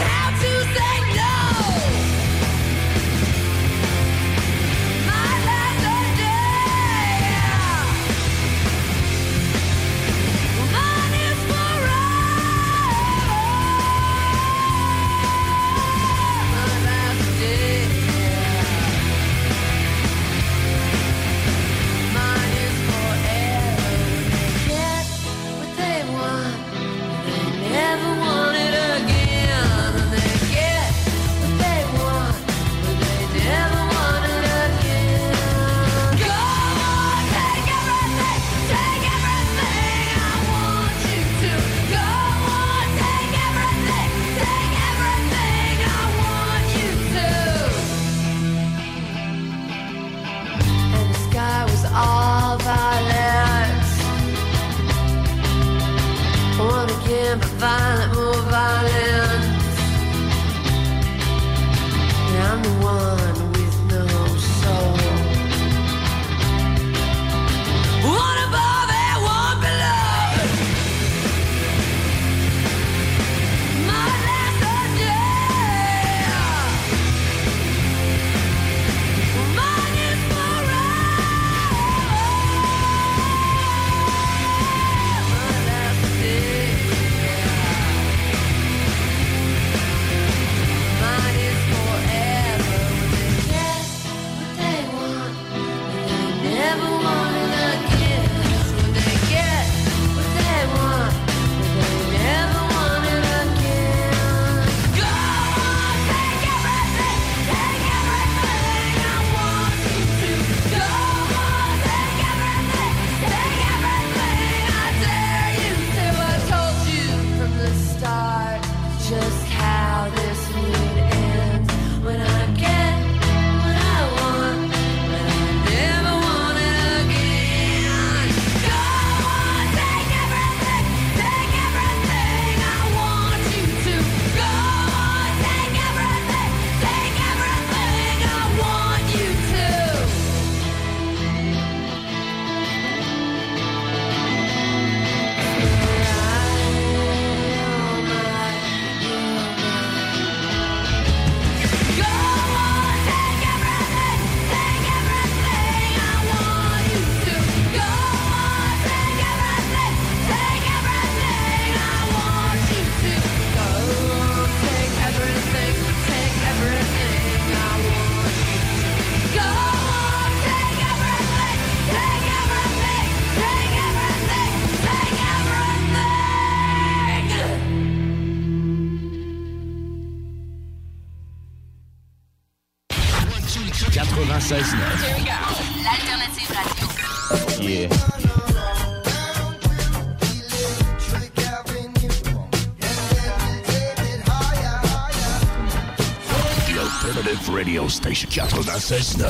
Radio Station 96.9.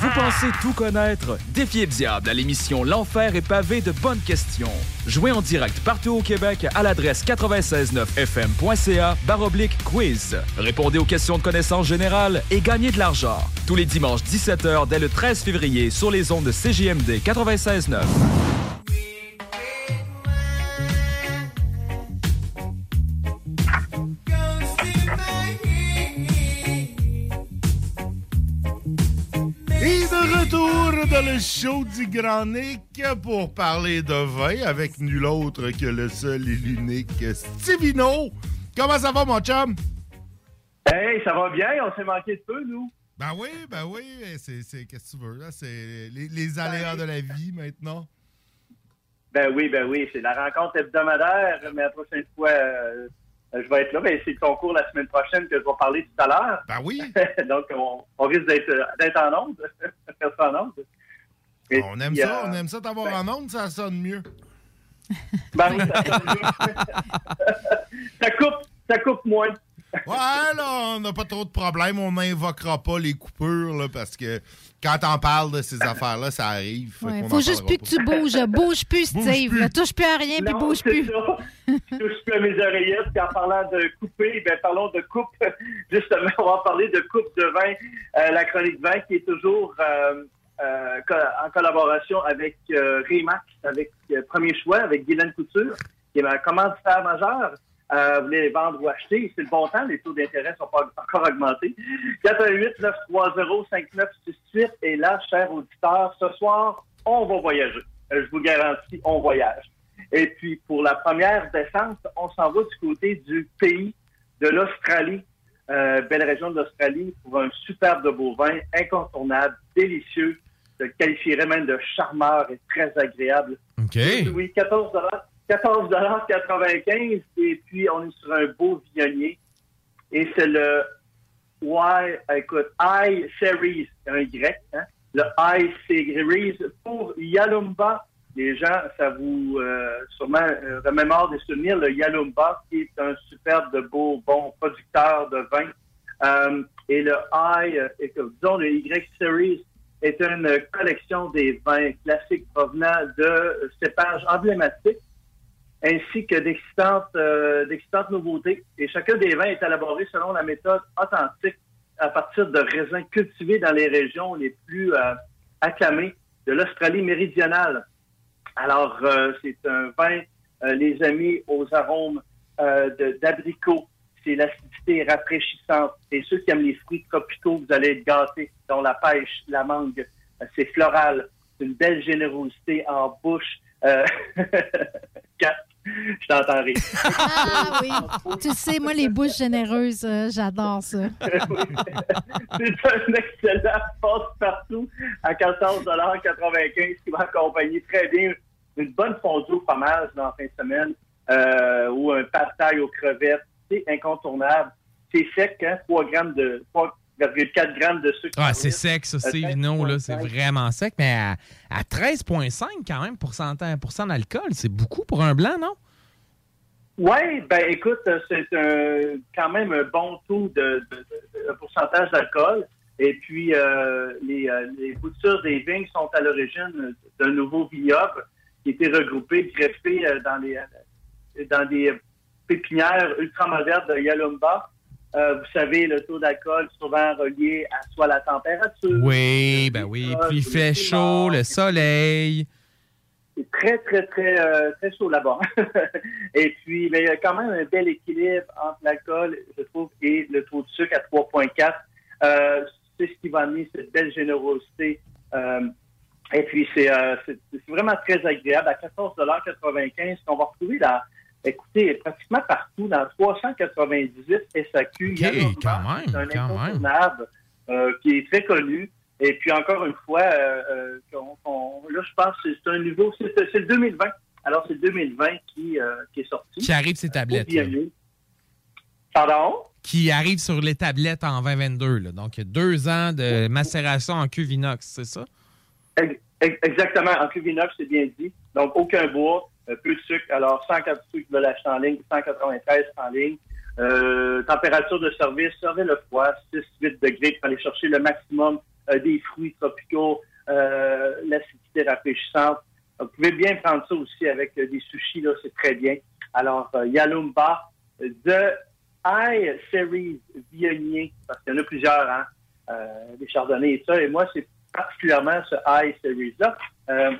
Vous pensez tout connaître? Défiez le diable à l'émission L'Enfer est pavé de bonnes questions. Jouez en direct partout au Québec à l'adresse 969fm.ca baroblique quiz. Répondez aux questions de connaissance générale et gagnez de l'argent. Tous les dimanches 17h dès le 13 février sur les ondes de CJMD 96.9. show du Grand Nick pour parler de vin avec nul autre que le seul et l'unique Stivino. Comment ça va, mon chum? Hey, ça va bien, on s'est manqué de peu, nous. Ben oui, ben oui, c'est, c'est- qu'est-ce que tu veux, là? C'est les, les aléas de la vie maintenant. Ben oui, ben oui, c'est la rencontre hebdomadaire, mais la prochaine fois, euh, je vais être là. Ben, c'est le concours la semaine prochaine que je vais parler tout à l'heure. Ben oui. Donc, on, on risque d'être, d'être en onde, en onde. Et On aime puis, ça, on aime ça t'avoir en onde, ça sonne mieux. Ben oui, ça, sonne mieux. ça coupe, ça coupe moins. Ouais, là, on n'a pas trop de problèmes. On n'invoquera pas les coupures, là, parce que quand on parle de ces affaires-là, ça arrive. Fait Ouais, faut en juste plus pas. que tu bouges. Bouge plus, Bouge Steve. plus. là. Touche plus à rien, puis Non, bouge c'est plus. ça. Je touche plus à mes oreillettes. Puis en parlant de couper, ben, parlons de coupe. Justement, on va parler de coupe de vin. Euh, la chronique vin qui est toujours euh, euh, en collaboration avec euh, Remax, avec euh, Premier Choix, avec Guylaine Couture, qui est ma commanditaire majeure. Euh, vous voulez les vendre ou acheter, c'est le bon temps, les taux d'intérêt sont pas encore augmentés. 418-930-5968. Et là, chers auditeurs, ce soir, on va voyager. Je vous garantis, on voyage. Et puis, pour la première descente, on s'en va du côté du pays de l'Australie, belle région de l'Australie, pour un superbe beau vin, incontournable, délicieux. Je le qualifierais même de charmeur et très agréable. OK. Oui, 14 14 95 et puis on est sur un beau viognier. Et c'est le Y, écoute, I Series, un Y, hein? le I Series pour Yalumba. Les gens, ça vous euh, sûrement euh, remémore des souvenirs, le Yalumba, qui est un superbe de beau, bon producteur de vin. Euh, et le I, euh, écoute, disons le Y Series, est une collection des vins classiques provenant de cépages emblématiques ainsi que d'excitantes euh, nouveautés. Et chacun des vins est élaboré selon la méthode authentique à partir de raisins cultivés dans les régions les plus euh, acclamées de l'Australie méridionale. Alors, euh, c'est un vin, les amis, aux arômes euh, de- d'abricot. C'est l'acidité rafraîchissante. Et ceux qui aiment les fruits tropicaux, vous allez être gâtés, dont la pêche, la mangue. Euh, c'est floral. C'est une belle générosité en bouche. Euh, je t'entends rire. Ah oui. tu sais, moi, les bouches généreuses, euh, j'adore ça. C'est un excellent passe-partout à 14,95 qui va accompagner très bien une bonne fondue au fromage dans la fin de semaine euh, ou un pad aux crevettes. Incontournable. C'est sec, hein? 3 grammes de 3,4 grammes de sucre. Ah, c'est sec, ça, c'est vino, là. C'est vraiment sec. Mais à, à 13,5 quand même, pourcent d'alcool, c'est beaucoup pour un blanc, non? Oui, ben écoute, c'est un, quand même un bon taux de, de- de- de pourcentage d'alcool. Et puis, euh, les, euh, les boutures des vignes sont à l'origine d'un nouveau vignoble qui a été regroupé, greffé euh, dans, les, dans des pépinières ultramodernes de Yalumba. Euh, vous savez, le taux d'alcool souvent relié à soit la température. Oui, ben oui. Puis il fait chaud, le soleil. C'est très, très, très, euh, très chaud là-bas. et puis, mais il y a quand même un bel équilibre entre l'alcool, je trouve, et le taux de sucre à 3,4. Euh, c'est ce qui va amener cette belle générosité. Et puis, c'est vraiment très agréable. À 14,95 qu'on va retrouver là, écoutez, pratiquement partout, dans 398 SAQ. Il y a c'est un incontournable euh, qui est très connu. Et puis encore une fois, euh, euh, là, je pense que c'est un niveau, c'est le 2020. Alors, c'est le 2020 qui, euh, qui est sorti. Qui arrive ses tablettes. Pardon? qui arrive sur les tablettes en 2022. là. Donc, il y a deux ans de macération en cuve inox, c'est ça? Ex- ex- Exactement, en cuve inox, c'est bien dit. Donc, aucun bois, peu de sucre. Alors, 104 ceux qui veulent en ligne, 193 en ligne. Euh, température de service, servez le froid, 6-8 degrés pour aller chercher le maximum euh, des fruits tropicaux, euh, l'acidité rafraîchissante. Vous pouvez bien prendre ça aussi avec euh, des sushis, c'est très bien. Alors, euh, Yalumba de High Series Viognier, parce qu'il y en a plusieurs, hein, euh, des chardonnays et ça. Et moi, c'est particulièrement ce High Series-là euh,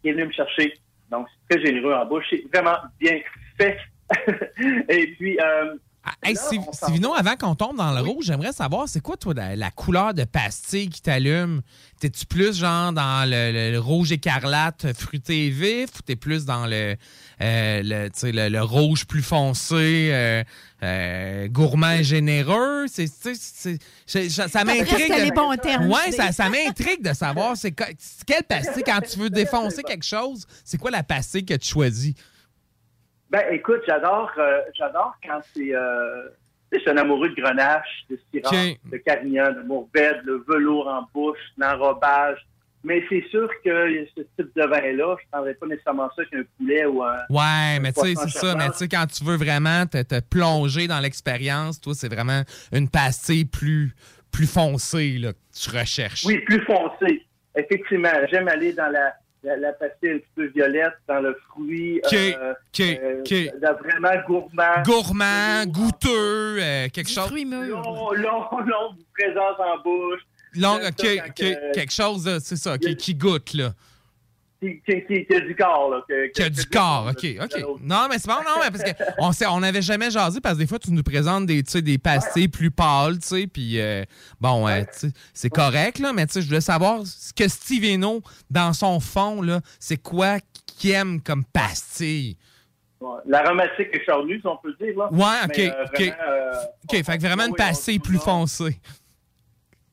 qui est venu me chercher. Donc, c'est très généreux en bouche. C'est vraiment bien fait. et puis, euh, Hey, on s'en Sivino, avant qu'on tombe dans le rouge, j'aimerais savoir, c'est quoi, toi, la, la couleur de pastille qui t'allume? T'es-tu plus, genre, dans le, le- le rouge écarlate fruité et vif ou t'es plus dans le, euh, le, tu sais, le, le rouge plus foncé, euh, euh, gourmand et généreux? C'est, ça, m'intrigue. de- les bons termes, Ouais, ça, m'intrigue de savoir, c'est quoi- c'est quelle pastille, quand tu veux défoncer quelque chose, c'est quoi la pastille que tu choisis? Ben, écoute, j'adore, euh, j'adore quand c'est, euh, je suis un amoureux de grenache, de syrah, de carignan, de mourbette, le velours en bouche, l'enrobage. Mais c'est sûr que ce type de vin-là, je ne prendrais pas nécessairement ça qu'un poulet ou un. Ouais, mais tu sais, c'est ça. Mais tu sais, quand tu veux vraiment te, te plonger dans l'expérience, toi, c'est vraiment une pastille plus, plus foncée là, que tu recherches. Oui, plus foncé. Effectivement, j'aime aller dans la, la, la pastille un petit peu violette, dans le fruit. Ok, euh, ok, euh, vraiment gourmand. Gourmand, goûteux, euh, quelque chose. Long, long, long présence en bouche. Long, J'aime ok, ok, que- quelque chose, c'est ça, qui, qui goûte, là. Qui, qui, qui- qui a du corps, là. que- Qui a du corps, ok, ok. Non, mais c'est bon, non, mais parce qu'on on n'avait jamais jasé parce que des fois, tu nous présentes des, des pastilles plus pâles, tu sais, puis euh, bon, euh, c'est correct, là, mais tu sais, je voulais savoir ce que Steve Eno, dans son fond, là, c'est quoi qu'il aime comme pastille? Ouais, L'aromatique est charnue, si on peut dire. Là. Ouais, ok, Mais, euh, vraiment, euh, OK, fait que vraiment une pastille plus foncée.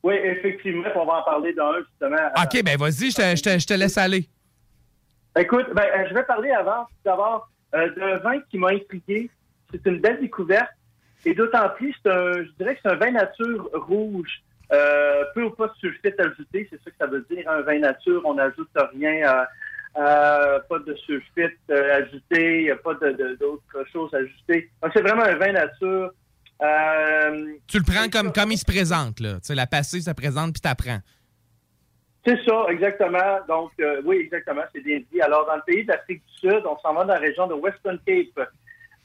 oui, effectivement, on va en parler dans un, justement. OK, ben vas-y, je te, je te- je te laisse aller. Écoute, ben, euh, je vais parler avant, tout d'abord, euh, d'un vin qui m'a intrigué. C'est une belle découverte. Et d'autant plus, c'est un, je dirais que c'est un vin nature rouge. Euh, peu ou pas de sulfite ajouté, c'est ça que ça veut dire. Un vin nature, on n'ajoute rien, pas de sulfite ajouté, pas de- de- d'autres choses ajoutées. C'est vraiment un vin nature. Euh, Tu le prends comme, comme il se présente, là. Tu sais, la pastille se présente, puis t'apprends. C'est ça, exactement. Donc, euh, oui, exactement, c'est bien dit. Alors, dans le pays d'Afrique du Sud, on s'en va dans la région de Western Cape.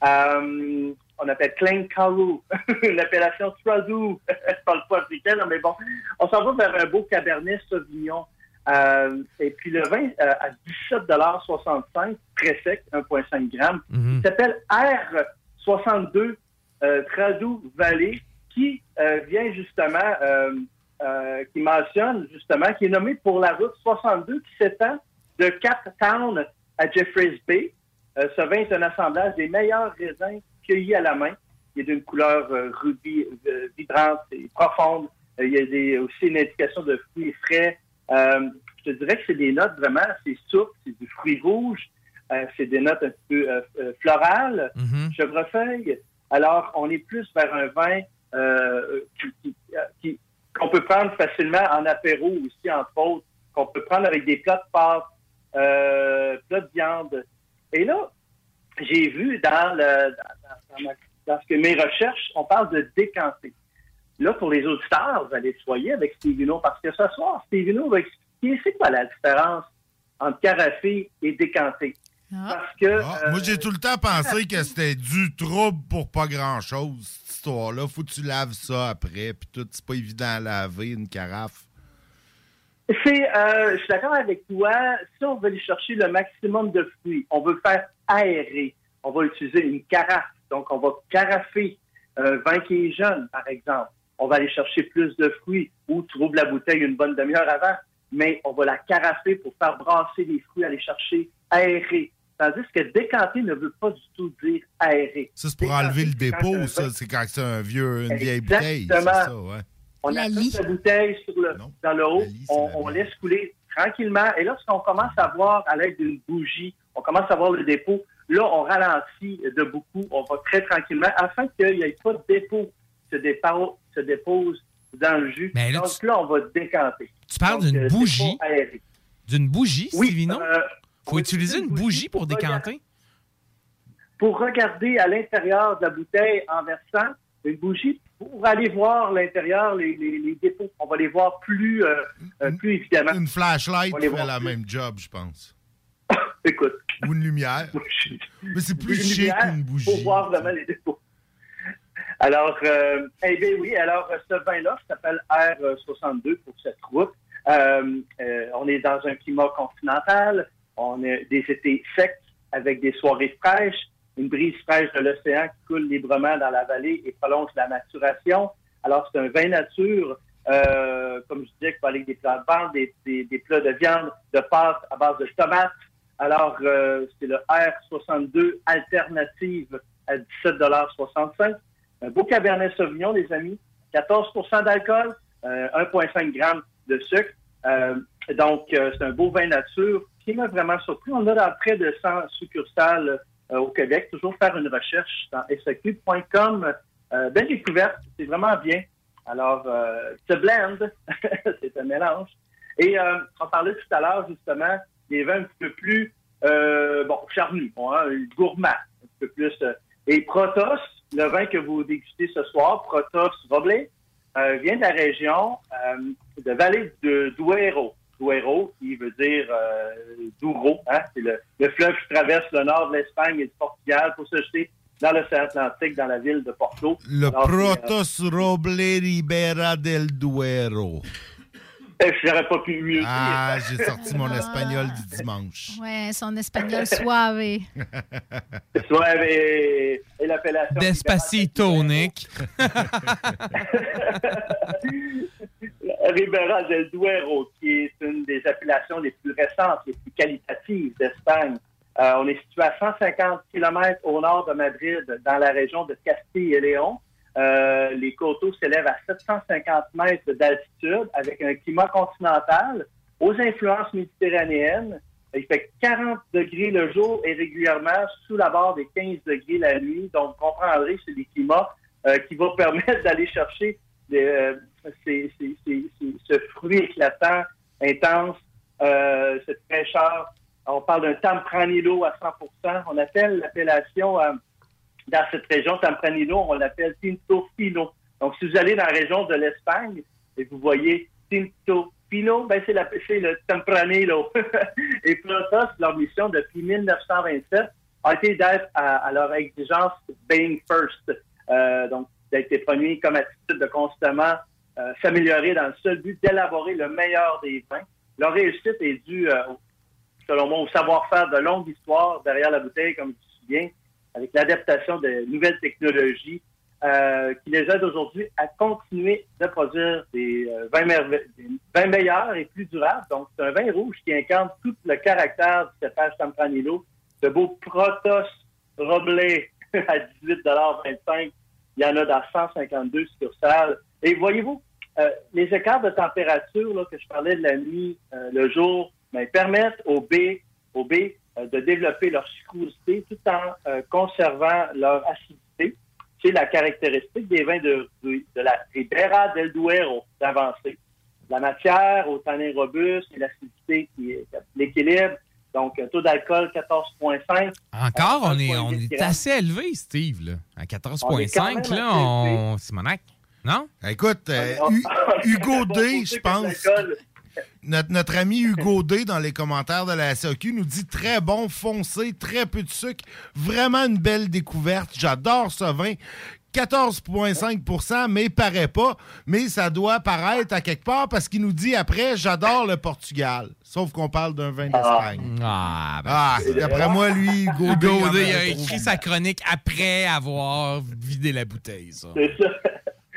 Euh, on appelle Klein Karoo, l'appellation Stradou. Je parle pas africain, mais bon. On s'en va vers un beau Cabernet Sauvignon. Euh, et puis le vin euh, à 17,65 très sec, 1,5 grammes. Mhm. Il s'appelle R62 euh, Tradou Valley, qui vient justement, euh, qui mentionne justement, qui est nommé pour la route 62 qui s'étend de Cap Town à Jeffreys Bay. Euh, ce vin est un assemblage des meilleurs raisins cueillis à la main. Il est d'une couleur euh, rubis vibrante et profonde. Il y a des, aussi une indication de fruits frais. Je te dirais que c'est des notes vraiment, c'est souple, c'est du fruit rouge, c'est des notes un peu florales, chèvrefeuille. Alors, on est plus vers un vin euh, qui- qui- qui- qu'on peut prendre facilement en apéro aussi, entre autres, qu'on peut prendre avec des plats de pâtes, euh, plats de viande. Et là, j'ai vu dans, le, dans, dans ma- dans ce que mes recherches, on parle de décanter. Là, pour les auditeurs, vous allez soyer avec Stevino, parce que ce soir, Stevino va expliquer c'est quoi la différence entre carafé et décanté. Parce que. Ah, moi, j'ai tout le temps pensé que c'était du trouble pour pas grand-chose, histoire-là. Faut que tu laves ça après, puis tout, c'est pas évident à laver une carafe. C'est, euh, je suis d'accord avec toi. Si on veut aller chercher le maximum de fruits, on veut faire aérer. On va utiliser une carafe. Donc, on va carafer un vin qui est jeune, par exemple. On va aller chercher plus de fruits ou tu ouvres la bouteille une bonne demi-heure avant, mais on va la carafer pour faire brasser les fruits, aller chercher aérer. Tandis que décanter ne veut pas du tout dire aérer. Ça, c'est pour enlever le dépôt, ça. C'est quand c'est un vieux, une vieille bouteille. Ça, ouais. On a la bouteille sur le, dans le haut, on, on laisse couler tranquillement. Et lorsqu'on commence à voir à l'aide d'une bougie, on commence à voir le dépôt, là, on ralentit de beaucoup, on va très tranquillement afin qu'il n'y ait pas de dépôt se, dépa- se dépose dans le jus. Mais là, Donc tu- là, on va décanter. Tu parles d'une euh, bougie? D'une bougie, Oui, Stevino? euh, Faut utiliser une bougie pour décanter? Pour regarder à l'intérieur de la bouteille en versant une bougie, pour aller voir l'intérieur, les, les- les dépôts. On va les voir plus, euh, euh, plus évidemment. Une flashlight fait la plus. même job, je pense. Écoute. Ou une lumière. Mais c'est plus Une chic qu'une Pour bougie. voir vraiment les dépôts. Alors, euh, eh bien oui, alors ce vin-là s'appelle R62 pour cette route. Euh, euh, on est dans un climat continental, on a des étés secs avec des soirées fraîches, une brise fraîche de l'océan qui coule librement dans la vallée et prolonge la maturation. Alors, c'est un vin nature, euh, comme je disais, qui va avec des plats de viande, des, des- des plats de viande, de pâte à base de tomates. Alors, euh, c'est le R62 alternative à 17,65 Un beau Cabernet Sauvignon, les amis. 14% d'alcool, euh, 1,5 g de sucre. Donc, euh, c'est un beau vin nature qui m'a vraiment surpris. On a près de 100 succursales euh, au Québec. Toujours faire une recherche dans saq.com. Euh, belle découverte, c'est vraiment bien. Alors, c'est blend, c'est un mélange. Et on parlait tout à l'heure, justement, des vins un petit peu plus, euh, bon, charnus, hein, un peu plus. et Protos, le vin que vous dégustez ce soir, Protos Roblé, euh, vient de la région euh, de Vallée de Duero. Duero, qui veut dire euh, Douro, hein, c'est le, le fleuve qui traverse le nord de l'Espagne et du Portugal pour se jeter dans l'océan Atlantique, dans la ville de Porto. Le Alors, c'est, euh, Protos Roble Ribera del Duero. Eh, Je n'aurais pas pu mieux dire. Ah, j'ai sorti mon espagnol du dimanche. Ouais, son espagnol suave. Suave et, et l'appellation. Despacito, Nick. Ribera del Duero, qui est une des appellations les plus récentes, les plus qualitatives d'Espagne. Euh, on est situé à 150 km au nord de Madrid, dans la région de Castille et Léon. Euh, les coteaux s'élèvent à 750 mètres d'altitude avec un climat continental aux influences méditerranéennes. Il fait 40 degrés le jour et régulièrement sous la barre des 15 degrés la nuit. Donc, vous comprendrez, c'est des climats euh, qui vont permettre d'aller chercher euh, ce fruit éclatant, intense, euh, cette fraîcheur. On parle d'un Tempranillo à 100% On appelle l'appellation euh, dans cette région Tempranillo, on l'appelle Tinto Fino. Donc, si vous allez dans la région de l'Espagne et vous voyez Tinto Fino, ben c'est, le Tempranillo. et Protos, leur mission depuis 1927 a été d'être à, à leur exigence being first. Euh, donc, d'être premier comme attitude de constamment euh, s'améliorer dans le seul but d'élaborer le meilleur des vins. Leur réussite est due, euh, selon moi, au savoir-faire de longue histoire derrière la bouteille, comme je dis bien, avec l'adaptation de nouvelles technologies euh, qui les aident aujourd'hui à continuer de produire des, euh, vins des vins meilleurs et plus durables. Donc, c'est un vin rouge qui incarne tout le caractère du cépage Tempranillo, ce beau Protos Roblé à 18,25 Il y en a dans 152 succursales. Et voyez-vous, euh, les écarts de température là, que je parlais de la nuit, euh, le jour, ben, permettent aux baies, aux baies de développer leur sucrosité tout en euh, conservant leur acidité. C'est la caractéristique des vins de, de, de la Ribera del Duero d'avancée. La matière au tanin robuste et l'acidité qui est l'équilibre. Donc, un taux d'alcool 14,5. Encore, on est, 1,8 on est assez élevé, Steve. Là. À On est quand 14,5, même là, on... Simonac. Non? Écoute, euh, Hu- Hugo D, je pense. Notre, notre ami Hugo D, dans les commentaires de la SAQ, nous dit très bon, foncé, très peu de sucre. Vraiment une belle découverte. J'adore ce vin. 14,5% mais il paraît pas. Mais ça doit paraître à quelque part parce qu'il nous dit après, j'adore le Portugal. Sauf qu'on parle d'un vin d'Espagne. Ah, ben, Ah, d'après moi, lui, Hugo D. D a écrit sa chronique après avoir vidé la bouteille, ça.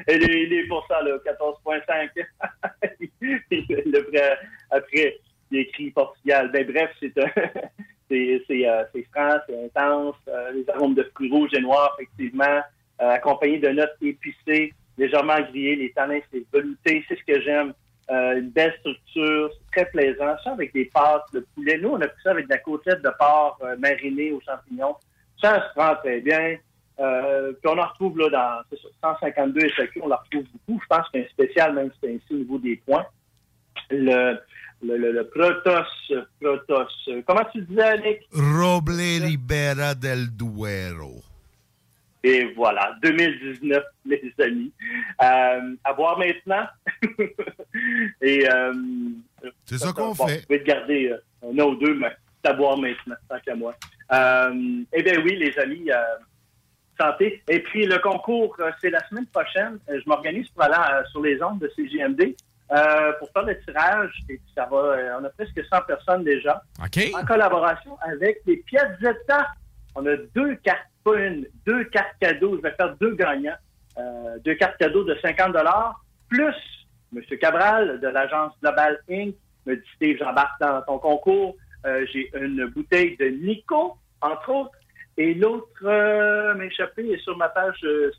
C'est ça. Et les, les pourcents, là, 14,5. le vrai- après, il écrit Portugal. Ben, bref, c'est c'est euh, franc, c'est intense. euh, les arômes de fruits rouges et noirs, effectivement, euh, accompagnés de notes épicées, légèrement grillées. Les tanins, c'est velouté. C'est ce que j'aime. Euh, une belle structure, très plaisant. Ça, avec des pâtes, le poulet. Nous, on a pris ça avec de la côtelette de porc euh, marinée aux champignons. Ça se prend très bien. Euh, puis on en retrouve là dans c'est ça, 152 SAQ, on en retrouve beaucoup. Je pense qu'il y a un spécial, même si c'est ainsi au niveau des points. Le, le, le, le Protos, Protos. Comment tu disais, Nick? Roble Libera del Duero. Et voilà, 2019, les amis. Euh, à voir maintenant. Et euh, C'est ça qu'on bon, fait. Vous pouvez te garder un ou deux, mais c'est à boire maintenant, tant qu'à moi. Eh bien oui, les amis, santé. Et puis le concours, euh, c'est la semaine prochaine. Euh, je m'organise pour aller euh, sur les ondes de CGMD euh, pour faire le tirage. Et puis ça va, euh, on a presque 100 personnes déjà. En collaboration avec les Piazzetta. On a deux cartes, pas une, deux cartes cadeaux. Je vais faire deux gagnants. Euh, deux cartes cadeaux de 50 plus M. Cabral de l'agence Global Inc. me dit Steve, j'embarque dans ton concours. Euh, J'ai une bouteille de Nico, entre autres. Et l'autre euh, m'a échappé est sur ma page euh.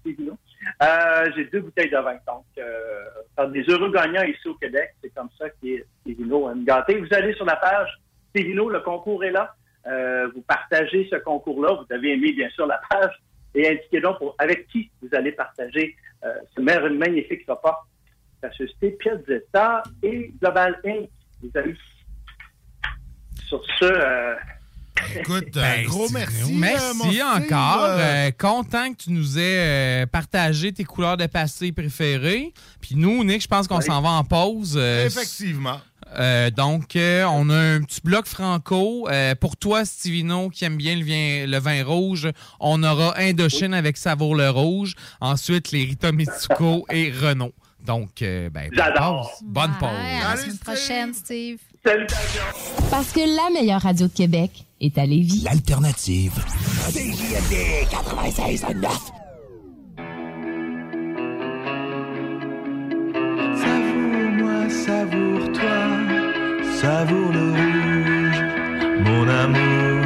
Euh, J'ai deux bouteilles de vin. Donc, euh, des heureux gagnants ici au Québec, c'est comme ça que Stevino aime gâter. Vous allez sur la page Stevino, le concours est là. Euh, vous partagez ce concours-là. Vous avez aimé, bien sûr, la page. Et indiquez donc pour, avec qui vous allez partager euh, ce magnifique repas. La société Piazzetta et Global Inc. Les amis. Sur ce, euh, Écoute, Ben, gros merci. euh, Merci encore. Euh, Euh, content que tu nous aies euh, partagé tes couleurs de passé préférées. Puis nous, Nick, je pense qu'on Oui. s'en va en pause. euh, Effectivement. euh, donc, euh, on a un petit bloc franco. Euh, pour toi, Stivino, qui aime bien le vin, le vin rouge, on aura Indochine avec Savour le Rouge. Ensuite, les Rita Mitsuko et Renault. Donc, euh, ben, bonne pause. Bonne pause. Ouais, à la semaine prochaine, Steve. Parce que la meilleure radio de Québec est à Lévis. L'alternative. CJMD 96.9. Savoure-moi, savoure-toi, savoure le rouge, mon amour.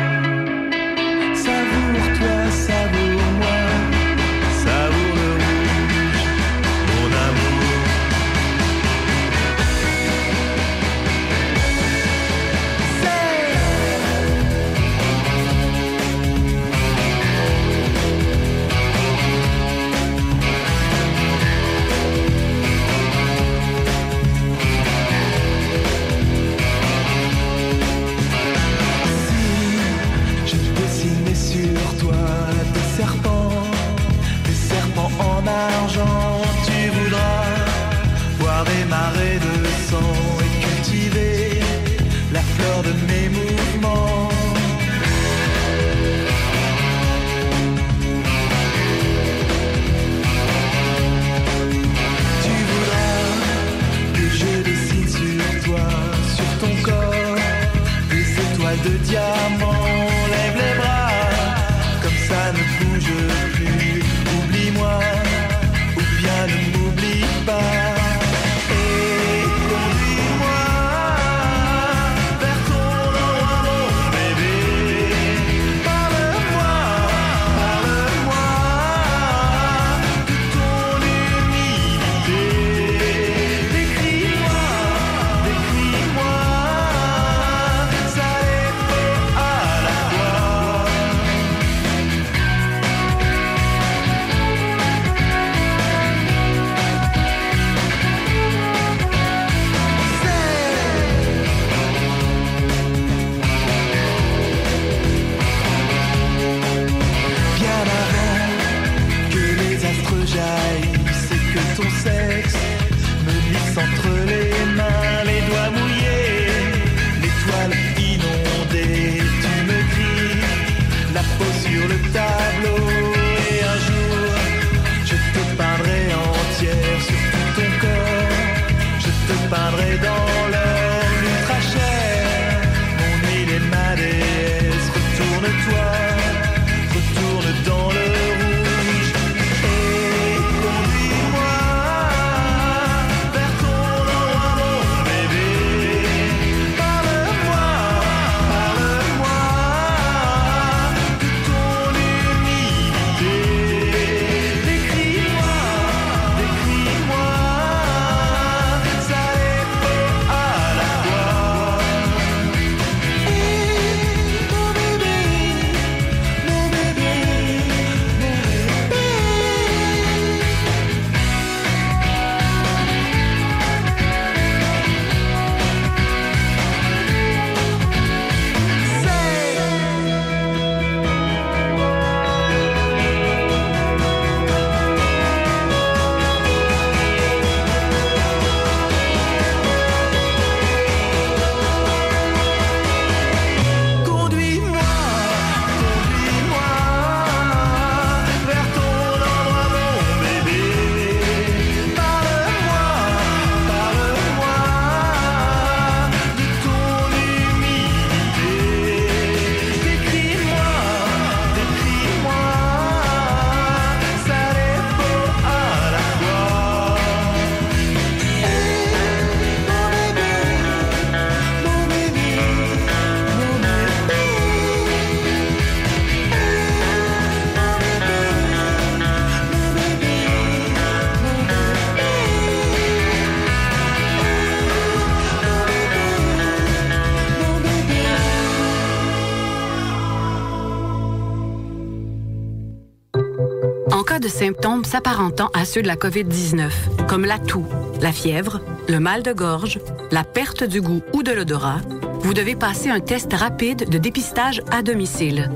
Symptômes s'apparentant à ceux de la COVID-19, comme la toux, la fièvre, le mal de gorge, la perte du goût ou de l'odorat, vous devez passer un test rapide de dépistage à domicile.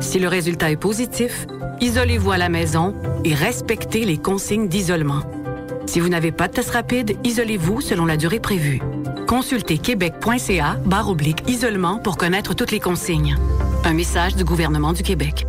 Si le résultat est positif, isolez-vous à la maison et respectez les consignes d'isolement. Si vous n'avez pas de test rapide, isolez-vous selon la durée prévue. Consultez québec.ca barre oblique isolement pour connaître toutes les consignes. Un message du gouvernement du Québec.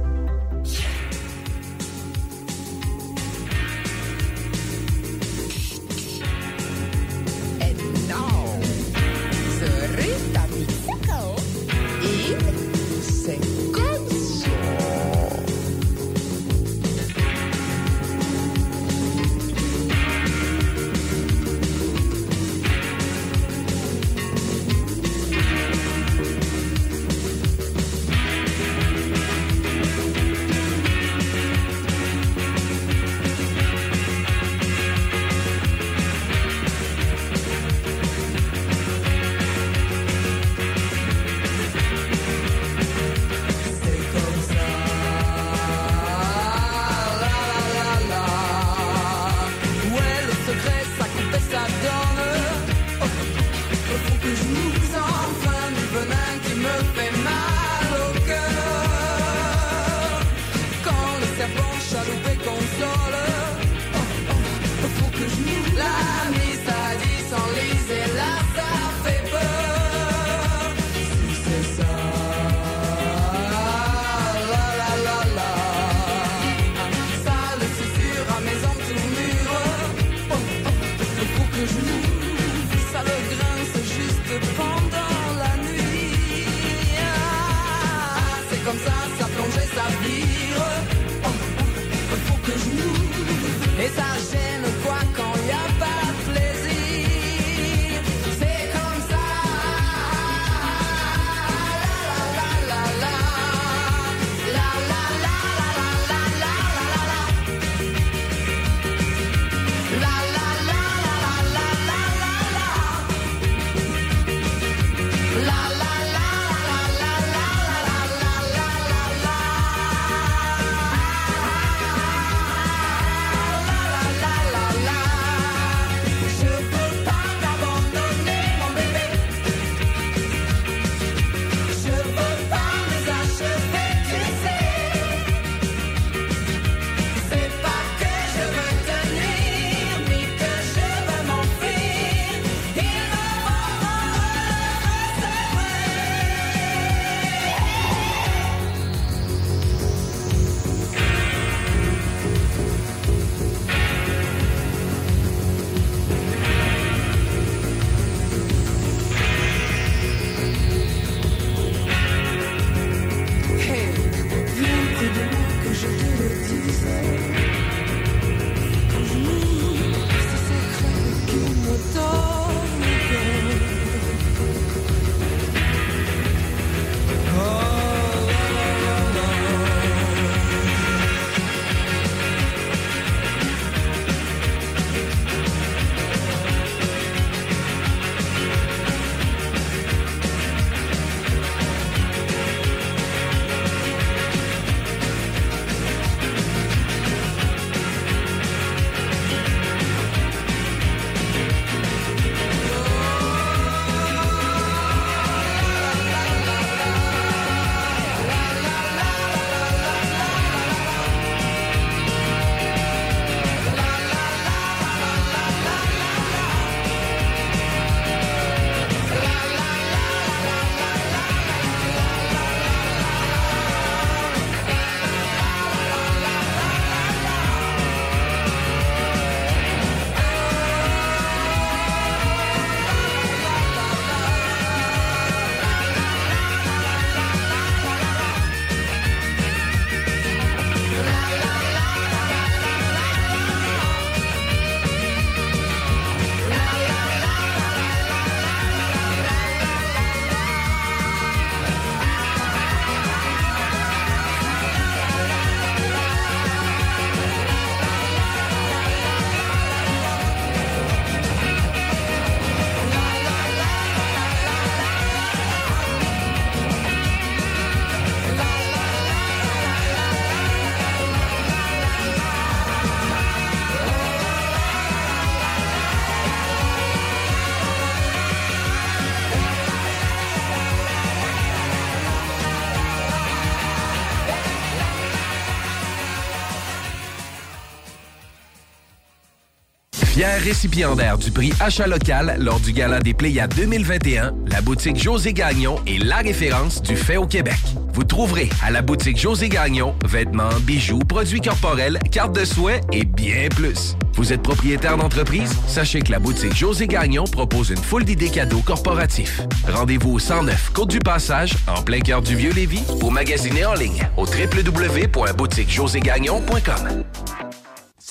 Récipiendaire du prix Achat local lors du Gala des Pléiades 2021, la boutique José Gagnon est la référence du fait au Québec. Vous trouverez à la boutique José Gagnon vêtements, bijoux, produits corporels, cartes de soins et bien plus. Vous êtes propriétaire d'entreprise? Sachez que la boutique José Gagnon propose une foule d'idées cadeaux corporatifs. Rendez-vous au 109 Côte du Passage, en plein cœur du Vieux-Lévis, ou magasinez en ligne au www.boutiquejoségagnon.com.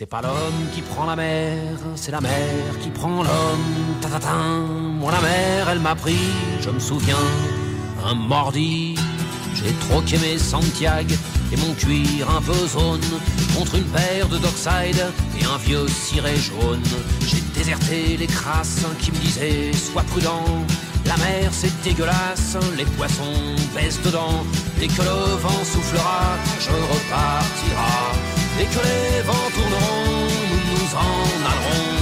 C'est pas l'homme qui prend la mer, c'est la mer qui prend l'homme. Tatatin, moi la mer, elle m'a pris, je me souviens, un mordi. J'ai troqué mes Santiago et mon cuir un peu zone contre une paire de Dockside et un vieux ciré jaune. J'ai déserté les crasses qui me disaient sois prudent. La mer c'est dégueulasse, les poissons baissent dedans. Dès que le vent soufflera, je repartira. Dès que les vents tourneront, nous nous en allerons.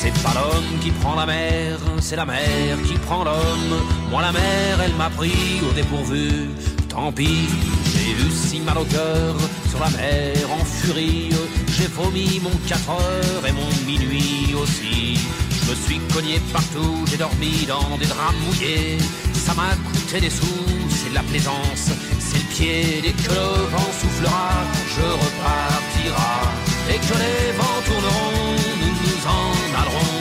C'est pas l'homme qui prend la mer, c'est la mer qui prend l'homme. Moi la mer, elle m'a pris au dépourvu. Tant pis, j'ai eu si mal au cœur sur la mer en furie. J'ai vomi mon 4 heures et mon minuit aussi. Je me suis cogné partout, j'ai dormi dans des draps mouillés. Ça m'a coûté des sous, c'est de la plaisance, pied. Le vent soufflera, je repartira. Dès que les vents tourneront, nous nous en allerons.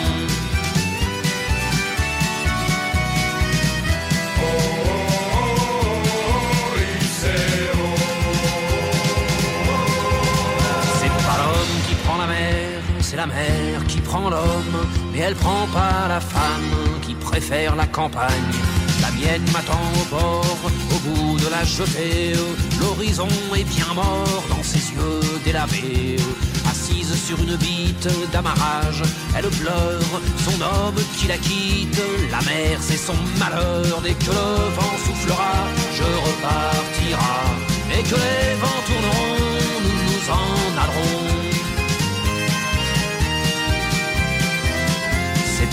C'est pas l'homme qui prend la mer, c'est la mer qui prend l'homme, mais elle prend pas la femme qui préfère la campagne. Mienne m'attend au bord, au bout de la jetée. L'horizon est bien mort dans ses yeux délavés. Assise sur une bite d'amarrage, elle pleure son homme qui la quitte. La mer, c'est son malheur. Dès que le vent soufflera, je repartira. Dès que les vents tourneront, nous nous en allerons.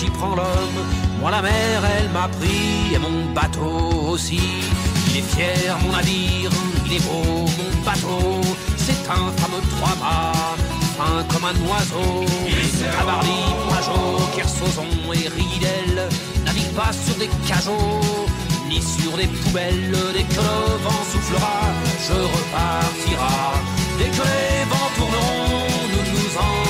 qui prend l'homme. Moi la mer, elle m'a pris et mon bateau aussi. Il est fier mon navire, il est beau mon bateau. C'est un fameux trois-mâts, fin comme un oiseau. Tabarly, Pajot, Kersozon et Ridel naviguent pas sur des cajots ni sur des poubelles. Dès que le vent soufflera, je repartira. Dès que les vents tourneront, nous nous en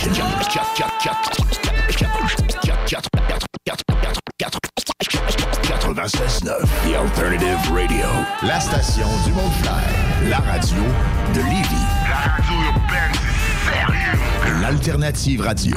96.9 The Alternative Radio. La station du monde La radio de Lévis. La radio urbaine, c'est sérieux. L'Alternative Radio.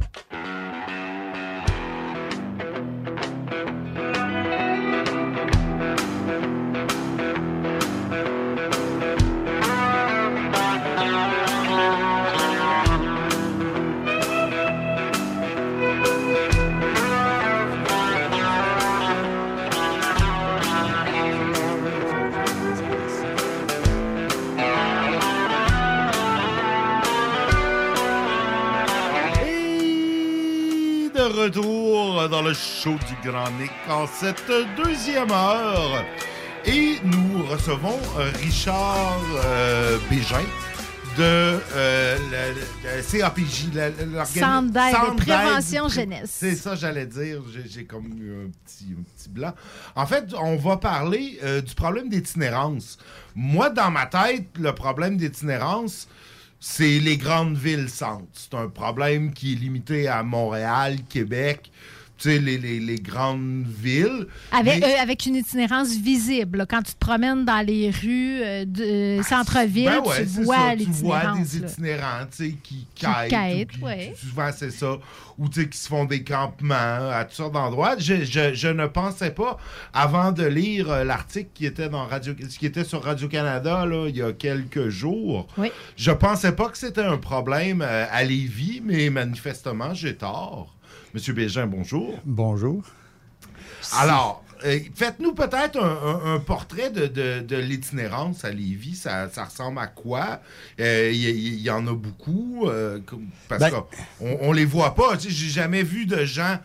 Retour dans le show du Grand Nick en cette deuxième heure. Et nous recevons euh, Richard euh, Bégin de euh, le- le CAPJ, Centre d'aide prévention jeunesse. C'est ça, j'allais dire. J'ai- J'ai comme eu un petit, un petit blanc. En fait, on va parler euh, du problème d'itinérance. Moi, dans ma tête, le problème d'itinérance, c'est les grandes villes centres. C'est un problème qui est limité à Montréal, Québec, les, les- les grandes villes. Avec, Mais- euh, avec une itinérance visible. là. Quand tu te promènes dans les rues euh, de centre-ville, Ben ouais, tu vois Tu vois des itinérants, tu sais, qui Qui quittent. quittent, ou qui- ouais. Souvent, c'est ça. Ou, tu sais, qui se font des campements à toutes sortes d'endroits. Je, je- je ne pensais pas, avant de lire euh, l'article qui était dans Radio, qui était sur Radio-Canada, là, il y a quelques jours, Oui. je pensais pas que c'était un problème euh, à Lévis, mais manifestement, j'ai tort. Monsieur Bégin, bonjour. Bonjour. Alors, euh, faites-nous peut-être un, un- un portrait de, de- de l'itinérance à Lévis. Ça, ça ressemble à quoi? Euh, Il y, il y en a beaucoup, euh, parce Ben- qu'on on les voit pas. Tu sais, J'ai jamais vu de gens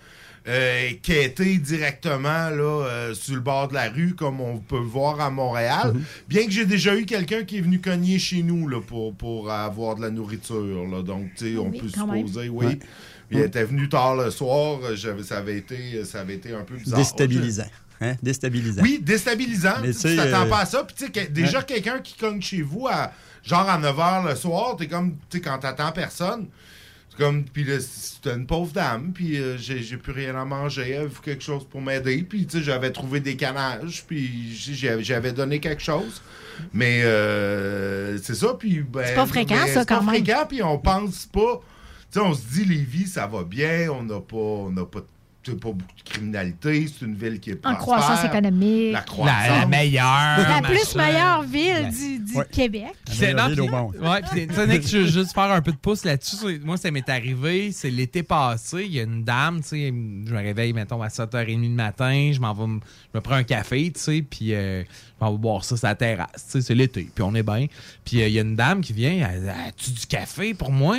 euh, quêter directement là, euh, sur le bord de la rue comme on peut le voir à Montréal. Mhm. Bien que j'ai déjà eu quelqu'un qui est venu cogner chez nous là, pour, pour avoir de la nourriture. là. Donc, tu sais, on Oui, peut quand même. supposer, oui. Ouais. Il était venu tard le soir, euh, ça, avait été, ça avait été un peu bizarre. Déstabilisant. Hein? Déstabilisant. Oui, déstabilisant. Mais tu t'attends euh, pas à ça. Puis, tu sais, que- déjà, Ouais. quelqu'un qui cogne chez vous à genre à 9 h le soir, t'es comme, tu sais, quand t'attends personne, c'est comme, puis là, c'était une pauvre dame, puis euh, j'ai j'ai plus rien à manger, elle veut quelque chose pour m'aider, puis, tu sais, j'avais trouvé des canages, puis j'avais donné quelque chose. Mais euh, c'est ça, puis. ben, C'est pas fréquent, ça, c'est pas quand même. fréquent, puis on pense pas. Tu sais, on se dit, Lévis, ça va bien, on n'a pas. On n'a pas tu pas beaucoup de criminalité, c'est une ville qui est En prospère. croissance économique. La croissance. La, la meilleure. La plus meilleure ville du, du Québec. C'est non, ville au puis- monde. Ouais, puis tu sais, Nick, je veux juste faire un peu de pouce là-dessus. Moi, ça m'est arrivé, c'est l'été passé. Il y a une dame, tu sais, je me réveille, mettons, à 7h30 du matin, je m'en vais, je me prends un café, tu sais, puis euh, je m'en vais boire ça sur la terrasse, tu sais, c'est l'été, puis on est bien. Puis euh, il y a une dame qui vient, elle, as-tu du café pour moi?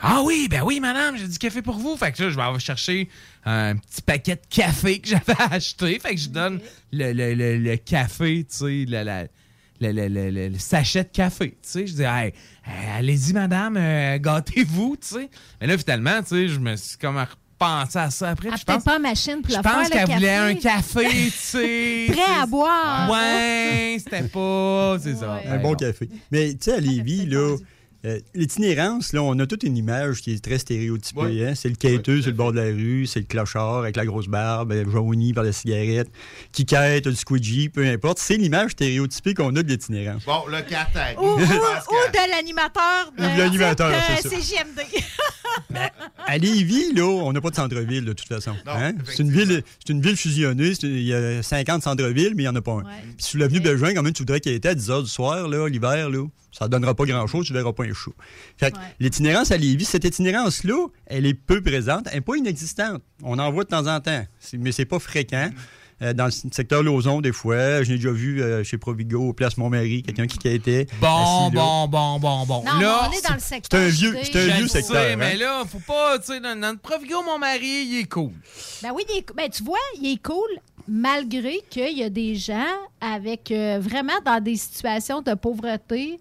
Ah oui, ben oui, madame, j'ai du café pour vous. Fait que là, je vais aller chercher un petit paquet de café que j'avais acheté. Fait que je donne le, le- le- le café, tu sais, la- la- le, le- le- le- le sachet de café. Tu sais, je dis, Hey, allez-y, madame, euh, gâtez-vous, tu sais. Mais là, finalement, tu sais, je me suis comme repensé à ça après. Elle Je peut-être pense, pas machine pour je le pense qu'elle voulait un café. café, tu sais. Prêt à boire. Ouais, c'était pas. C'est ça. Un bon café. Mais tu sais, à Lévis, là, euh, l'itinérance, là, on a toute une image qui est très stéréotypée. hein. C'est le quêteux sur le bord de la rue, c'est le clochard avec la grosse barbe, euh, jauni par la cigarette, qui quête, du squidgy, peu importe. C'est l'image stéréotypée qu'on a de l'itinérance. Bon, le Qatar. Ou, ou- ou de l'animateur de, Ou de l'animateur, c'est ça. CGMD. À Lévis, là, on n'a pas de centre-ville, de toute façon. Non, Hein? C'est une ville, c'est une ville fusionnée. Il y a 50 centres-villes, mais il n'y en a pas un. Puis sur l'avenue Belgian, quand même, tu voudrais qu'il était à 10 h du soir, là, l'hiver, là, ça ne donnera pas grand-chose, tu ne verras pas un chou. Fait que l'itinérance à Lévis, cette itinérance-là, elle est peu présente, elle n'est pas inexistante. On en voit de temps en temps, C'est- mais c'est pas fréquent. Euh, dans le secteur Lauson, des fois, je l'ai déjà vu euh, chez Provigo, Place Montmarie, quelqu'un qui était. Bon, assis là. bon, bon, bon, bon. Non, là, on est dans le secteur. C'est un vieux, c'est un vieux le sais, secteur. mais hein. là, faut pas, tu sais, dans notre Provigo, mon mari, il est cool. Ben oui, il est- ben, tu vois, il est cool malgré qu'il y a des gens avec euh, vraiment dans des situations de pauvreté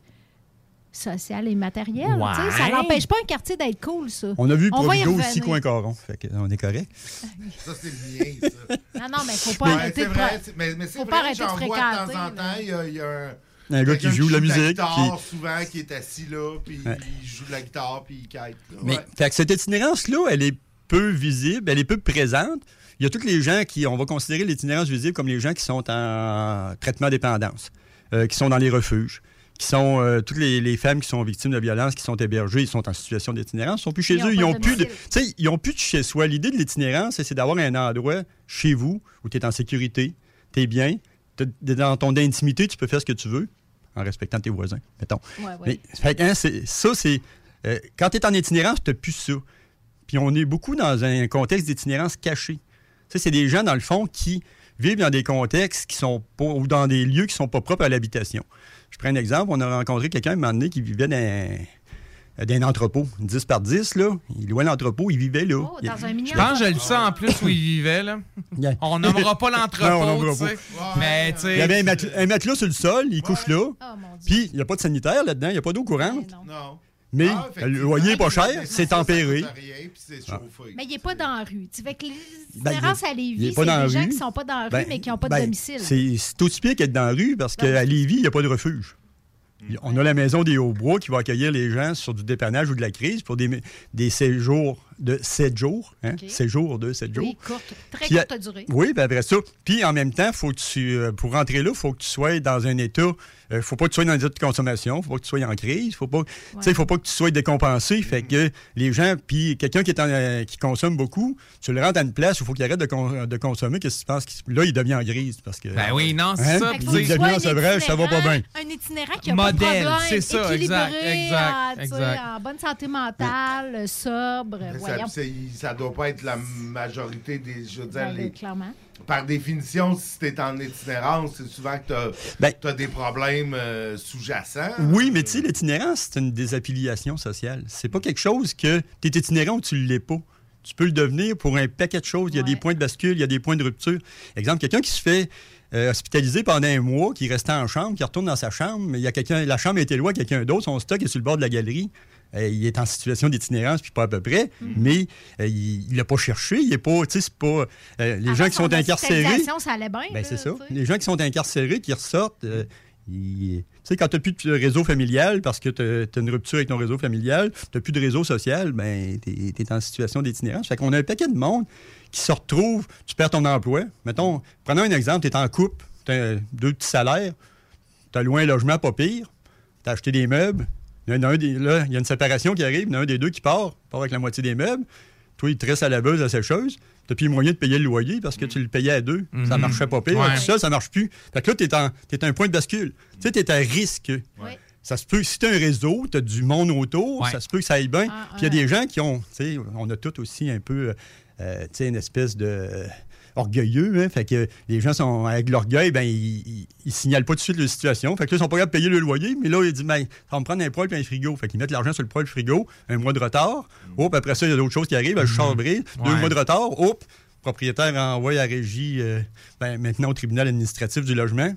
sociale et matérielle. Ouais. Tu sais, Ça n'empêche pas un quartier d'être cool, ça. On a vu va y Provigo aussi, coin caron. Fait que, on est correct. Ça, c'est le mien, ça. Non, non, mais il faut pas Ouais, arrêter de vrai, mais, mais c'est faut vrai pas arrêter de j'en vois de temps fréquenter, en temps. Il y y a un, Un gars qui joue de la musique, guitare, qui- souvent, qui est assis là, puis Ouais. il joue de la guitare, puis il là. Mais Ouais. fait que cette itinérance-là, elle est peu visible, elle est peu présente. Il y a tous les gens qui, on va considérer l'itinérance visible comme les gens qui sont en traitement dépendance, euh, qui sont dans les refuges, qui sont euh, toutes les, les femmes qui sont victimes de violence, qui sont hébergées, ils sont en situation d'itinérance, ils sont plus chez Ils eux, ils ont plus de, domicile. tu sais, ils ont plus de chez soi. L'idée de l'itinérance, c'est d'avoir un endroit chez vous où tu es en sécurité, tu es bien, dans ton intimité, tu peux faire ce que tu veux en respectant tes voisins, mettons. Ouais, ouais. Mais, fait hein, ça, c'est. euh, quand tu es en itinérance, tu n'as plus ça. Puis on est beaucoup dans un contexte d'itinérance caché. Sais, c'est des gens, dans le fond, qui vivent dans des contextes qui sont pas, ou dans des lieux qui sont pas propres à l'habitation. Je prends un exemple. On a rencontré quelqu'un à un moment donné qui vivait dans d'un entrepôt, 10 par 10, là. Il louait l'entrepôt, il vivait là. Oh, dans un mini Je pense que je le sais en plus où il vivait. Là. On nommera pas l'entrepôt, tu sais. Mais tu sais. Il y avait un matelas, un matelas sur le sol, il couche là. Oh, Puis il n'y a pas de sanitaire là-dedans, il n'y a pas d'eau courante. Non. Mais Ah, le loyer n'est pas cher, c'est tempéré. Ah. Mais il n'est pas dans la rue. Tu sais, que Ben, l'itinérance il est- à il Lévis, c'est des gens rue. qui ne sont pas dans la rue, Ben, mais qui n'ont pas ben, de domicile. C'est aussi pire qu'être dans la rue parce qu'à Lévis, il n'y a pas de refuge. On a la maison des Hauts-Bois qui va accueillir les gens sur du dépannage ou de la crise pour des, des séjours de 7 jours. Hein? OK. Séjours de 7 jours. Oui, courte, très Puis, courte durée. Oui, puis après ça. Puis en même temps, faut que tu, euh, pour rentrer là, il faut que tu sois dans un état. Il faut pas que tu sois dans un état de consommation. faut pas que tu sois en crise. faut pas, tu sais, il faut pas que tu sois décompensé. Fait que les gens, puis quelqu'un qui, est en, euh, qui consomme beaucoup, tu le rentres à une place où il faut qu'il arrête de, con- de consommer. Qu'est-ce que tu penses? qu'il- Là, il devient en grise. Parce que, Ben oui, non, c'est Hein? ça. Que Il devient sevrage, ça va pas bien. Un itinérant qui a Modèle, pas de problème, c'est ça, équilibré, exact, sais, exact. en bonne santé mentale, sobre, Ça, ça doit pas être la majorité des. Je veux dire, Ben, les- clairement. par définition, si tu es en itinérance, c'est souvent que tu as, des problèmes euh, sous-jacents. Oui, mais tu sais, l'itinérance, c'est une désaffiliation sociale. C'est pas quelque chose que tu es itinérant ou tu l'es pas. Tu peux le devenir pour un paquet de choses. Il y a des points de bascule, il y a des points de rupture. Exemple, quelqu'un qui se fait euh, hospitaliser pendant un mois, qui reste en chambre, qui retourne dans sa chambre, mais il y a quelqu'un, la chambre a été loin quelqu'un d'autre, son stock est sur le bord de la galerie. Euh, il est en situation d'itinérance, puis pas à peu près, mais euh, il l'a pas cherché. Il est pas, tu sais, c'est pas. euh, les gens qui sont incarcérés. Ça allait bien. Ben, c'est ça. Les gens qui sont incarcérés, qui ressortent, tu sais, quand tu n'as plus de réseau familial parce que tu as une rupture avec ton réseau familial, tu n'as plus de réseau social, ben, tu es, en situation d'itinérance. Fait qu'on a un paquet de monde qui se retrouve, tu perds ton emploi. Mettons, prenons un exemple, tu es en couple, tu as deux petits salaires, tu as loin un logement pas pire, tu as acheté des meubles, il y en a un des- là, il y a une séparation qui arrive, il y en a un des deux qui part, part avec la moitié des meubles. Toi, il te reste à la laveuse, à la sécheuse. T'as plus moyen de payer le loyer parce que tu le payais à deux. Ça Mhm. marchait pas pire. Ouais. Tout seul, ça marche plus. Fait que là, t'es, en- un point de bascule. Tu sais, t'es à risque. Ça se peut, si t'as un réseau, t'as du monde autour, ça se peut que ça aille bien. Ah, Puis il y a des gens qui ont, tu sais, on a tous aussi un peu, euh, tu sais, une espèce de euh, orgueilleux. Hein? Fait que les gens sont avec l'orgueil, ben ils, signalent pas tout de suite leur situation. Fait que là, ils sont pas capables de payer le loyer, mais là, ils disent, ben, ça va me prendre un poêle et un frigo. Fait qu'ils mettent l'argent sur le poêle frigo, un mois de retard. Hop, après ça, il y a d'autres choses qui arrivent, le char brise, deux Ouais. mois de retard. Hop, propriétaire envoie à la régie, euh, ben, maintenant au tribunal administratif du logement.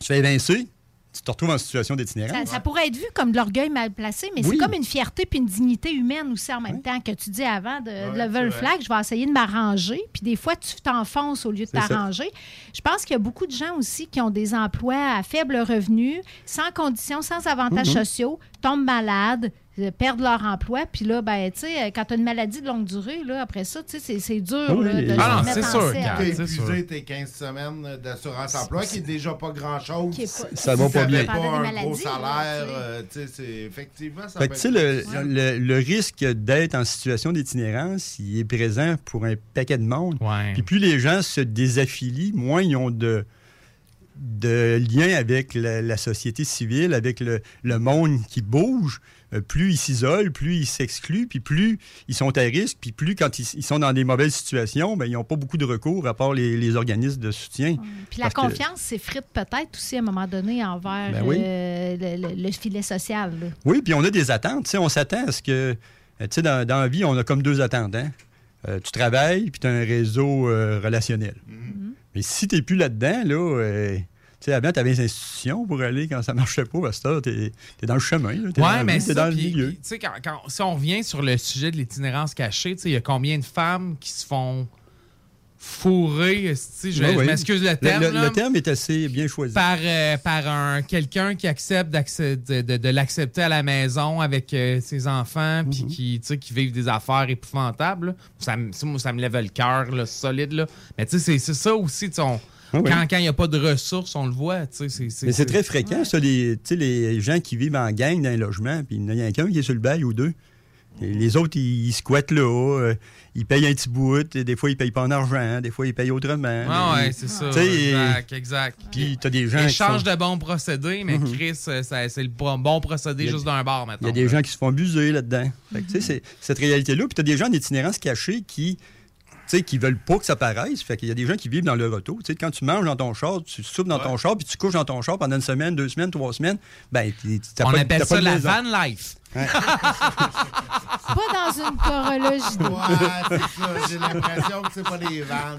Tu fais évincer, tu te retrouves en situation d'itinérance. ça pourrait être vu comme de l'orgueil mal placé, mais Oui. c'est comme une fierté puis une dignité humaine aussi en même temps que tu dis avant de Ouais, lever le c'est flag, je vais essayer de m'arranger. Puis des fois, tu t'enfonces au lieu de t'arranger. Je pense qu'il y a beaucoup de gens aussi qui ont des emplois à faible revenu, sans conditions, sans avantages Mhm. sociaux, tombent malades, perdent leur emploi. Puis là, ben, tu sais, quand tu as une maladie de longue durée, là, après ça, tu sais, c'est- c'est dur Oui, là, de Ah non, c'est sûr, selle. T'as épuisé tes 15 semaines d'assurance emploi, qui est déjà pas grand-chose. Ça va pas bien. pas un gros salaire, tu sais. euh, tu sais, c'est effectivement, ça Fait peut que, tu sais, le, le- le risque d'être en situation d'itinérance, il est présent pour un paquet de monde. Puis plus les gens se désaffilient, moins ils ont de, de liens avec la, la société civile, avec le, le monde qui bouge. Euh, plus ils s'isolent, plus ils s'excluent, puis plus ils sont à risque, puis plus quand ils, ils sont dans des mauvaises situations, ben, ils n'ont pas beaucoup de recours à part les, les organismes de soutien. Puis la confiance s'effrite peut-être aussi à un moment donné envers Ben oui. euh, le, le- le filet social. là. Oui, puis on a des attentes. On s'attend à ce que. euh, Tu sais, dans, dans la vie, on a comme deux attentes. hein. Euh, tu travailles, puis tu as un réseau euh, relationnel. Mais si tu n'es plus là-dedans, là. euh, sais, avant, tu avais des institutions pour aller quand ça marchait pas. Parce que tu es, dans le chemin. là. Dans Ouais, la mais c'est dans le milieu. tu sais, quand, quand- si on revient sur le sujet de l'itinérance cachée, il y a combien de femmes qui se font fourré, esti, je, je ouais. m'excuse le terme. le- là, le terme est assez bien choisi. Par, euh, par un quelqu'un qui accepte de, de- de l'accepter à la maison avec euh, ses enfants puis qui, tu sais, qui vivent des affaires épouvantables. là. Ça, me- ça, me lève le cœur, solide. Là. Mais tu sais, c'est- c'est ça aussi. on- Ah oui. Quand quand il n'y a pas de ressources, on le voit. Mais c'est très fréquent, ça, les, gens qui vivent en gang dans un logement, puis il y en a qu'un qui est sur le bail ou deux. Et les autres, ils, ils squattent là, euh, ils payent un petit bout, et des fois, ils payent pas en argent, des fois, ils payent autrement. Ah ouais, c'est ça. Exact, exact. Puis t'as des gens qui Échange sont- de bons procédés, mais Mhm. Chris, euh, c'est le bon bon procédé Il a- juste d'un bar, Il maintenant. y a des gens qui se font abuser là-dedans. Fait que, tu sais, c'est- cette réalité-là. Puis tu as des gens en itinérance cachée qui sais, qui veulent pas que ça paraisse. Fait qu'il y a des gens qui vivent dans le retour. Tu sais, quand tu manges dans ton char, tu soupes dans ton char, puis tu couches dans ton char pendant une semaine, deux semaines, trois semaines, ben, t'as On pas- appelle ça pas de la maison. van life. Pas dans une chorologie. Ouais, c'est ça. J'ai l'impression que c'est pas des vannes.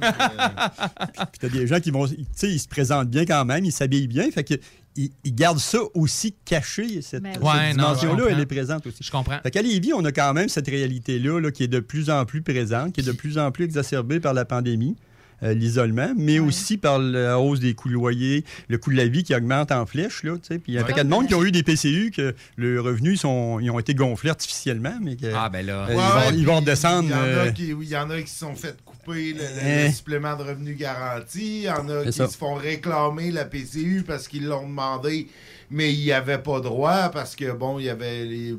Puis t'as des gens qui vont, tu sais, ils se présentent bien quand même, ils s'habillent bien, fait que ils, ils gardent ça aussi caché, cette. Ouais, dimension-là, elle est présente aussi. Je comprends. Fait qu'à Lévis, on a quand même cette réalité-là là, qui est de plus en plus présente, qui est de plus en plus exacerbée par la pandémie. euh, l'isolement, mais aussi par la hausse des coûts de loyer, le coût de la vie qui augmente en flèche. Là, tu sais. Puis il y a un paquet de monde qui ont eu des PCU, que le revenu sont, ils ont été gonflés artificiellement, mais que, Ah, ben là. euh, Ouais, ils, vont, ouais, ils vont puis redescendre. Il y, en a euh, y en a qui se sont fait couper le, le- le supplément de revenu garanti. Il y en a qui ça. se font réclamer la PCU parce qu'ils l'ont demandé, mais ils n'y avaient pas droit parce que, bon, il y avait les.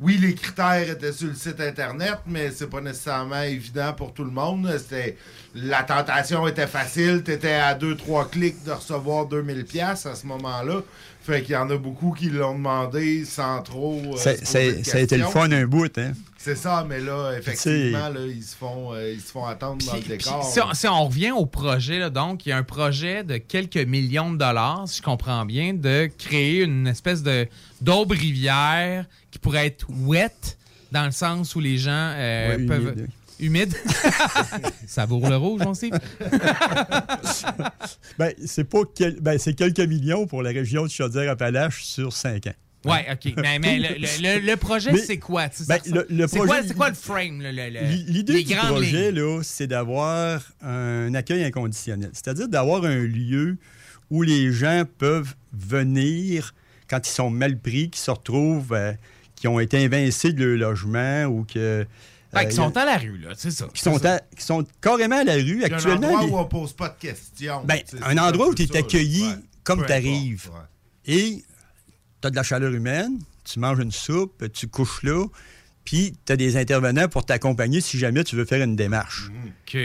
Oui, les critères étaient sur le site Internet, mais c'est pas nécessairement évident pour tout le monde. C'était. La tentation était facile. Tu étais à 2-3 clics de recevoir 2000$ piastres à ce moment-là. Fait qu'il y en a beaucoup qui l'ont demandé sans trop. euh, ça, a été le fun un bout, hein? C'est ça, mais là, effectivement, là, ils, se font, euh, ils se font attendre dans le décor. Si on, si on revient au projet, là, donc, il y a un projet de quelques millions de dollars, si je comprends bien, de créer une espèce de d'aube rivière qui pourrait être wet, dans le sens où les gens euh, Ouais, peuvent. Humide. Humide. Savoure le rouge, mon Steve. ben, c'est pas quel- ben, c'est quelques millions pour la région de Chaudière-Appalaches sur cinq ans. Ouais, OK. Mais, mais le, le- le- projet, Mais- c'est quoi? tu sais, ben, ça- c'est projet- quoi, c'est quoi le frame? le- le- le- L'idée les du projet, c'est d'avoir un accueil inconditionnel. C'est-à-dire d'avoir un lieu où les gens peuvent venir quand ils sont mal pris, qui se retrouvent, euh, qui ont été invincés de leur logement ou que. Ben, euh, qui sont à la rue, là, c'est ça. qui sont, C'est ça. à- qui sont carrément à la rue Il y a actuellement. un endroit où on pose pas de questions. Ben, un endroit où tu es ça, accueilli ouais. comme tu arrives. Et tu as de la chaleur humaine, tu manges une soupe, tu couches là, puis tu as des intervenants pour t'accompagner si jamais tu veux faire une démarche. OK.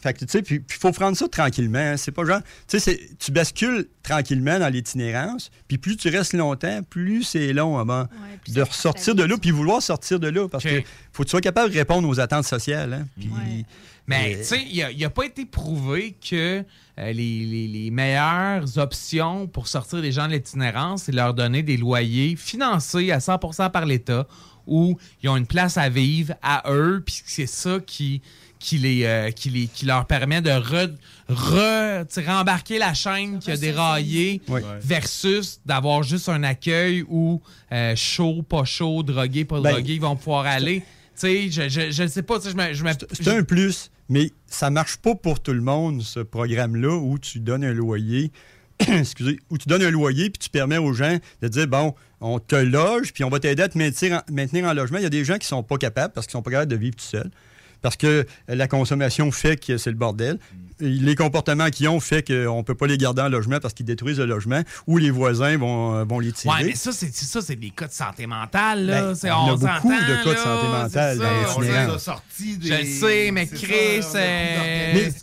Fait que, tu sais, puis il faut prendre ça tranquillement. hein. C'est pas genre. Tu sais, c'est- tu bascules tranquillement dans l'itinérance, puis plus tu restes longtemps, plus c'est long avant de ressortir de là, puis vouloir sortir de là. Parce que faut que tu sois capable de répondre aux attentes sociales. hein. Mais, tu sais, il n'a pas été prouvé que euh, les, les- les meilleures options pour sortir les gens de l'itinérance, c'est de leur donner des loyers financés à 100% par l'État où ils ont une place à vivre à eux, puis c'est ça qui, qui, les, euh, qui, les, qui leur permet de re, re- rembarquer la chaîne qui a déraillé versus d'avoir juste un accueil où euh, chaud, pas chaud, drogué, pas Ben, drogué, ils vont pouvoir aller. Tu sais, je, je, je sais pas, tu sais, je C'est un plus, mais ça marche pas pour tout le monde, ce programme-là, où tu donnes un loyer. excusez, où tu donnes un loyer puis tu permets aux gens de dire bon, on te loge puis on va t'aider à te maintenir en, maintenir en logement. Il y a des gens qui sont pas capables parce qu'ils sont pas capables de vivre tout seuls. Parce que la consommation fait que c'est le bordel. Et les comportements qu'ils ont fait qu'on ne peut pas les garder en logement parce qu'ils détruisent le logement ou les voisins vont, euh, vont les tirer. Ouais, mais ça, c'est ça, c'est des cas de santé mentale, là. Ben, on a beaucoup de cas de santé mentale dans l'itinérance. on des. Je le sais, mais Chris, ça,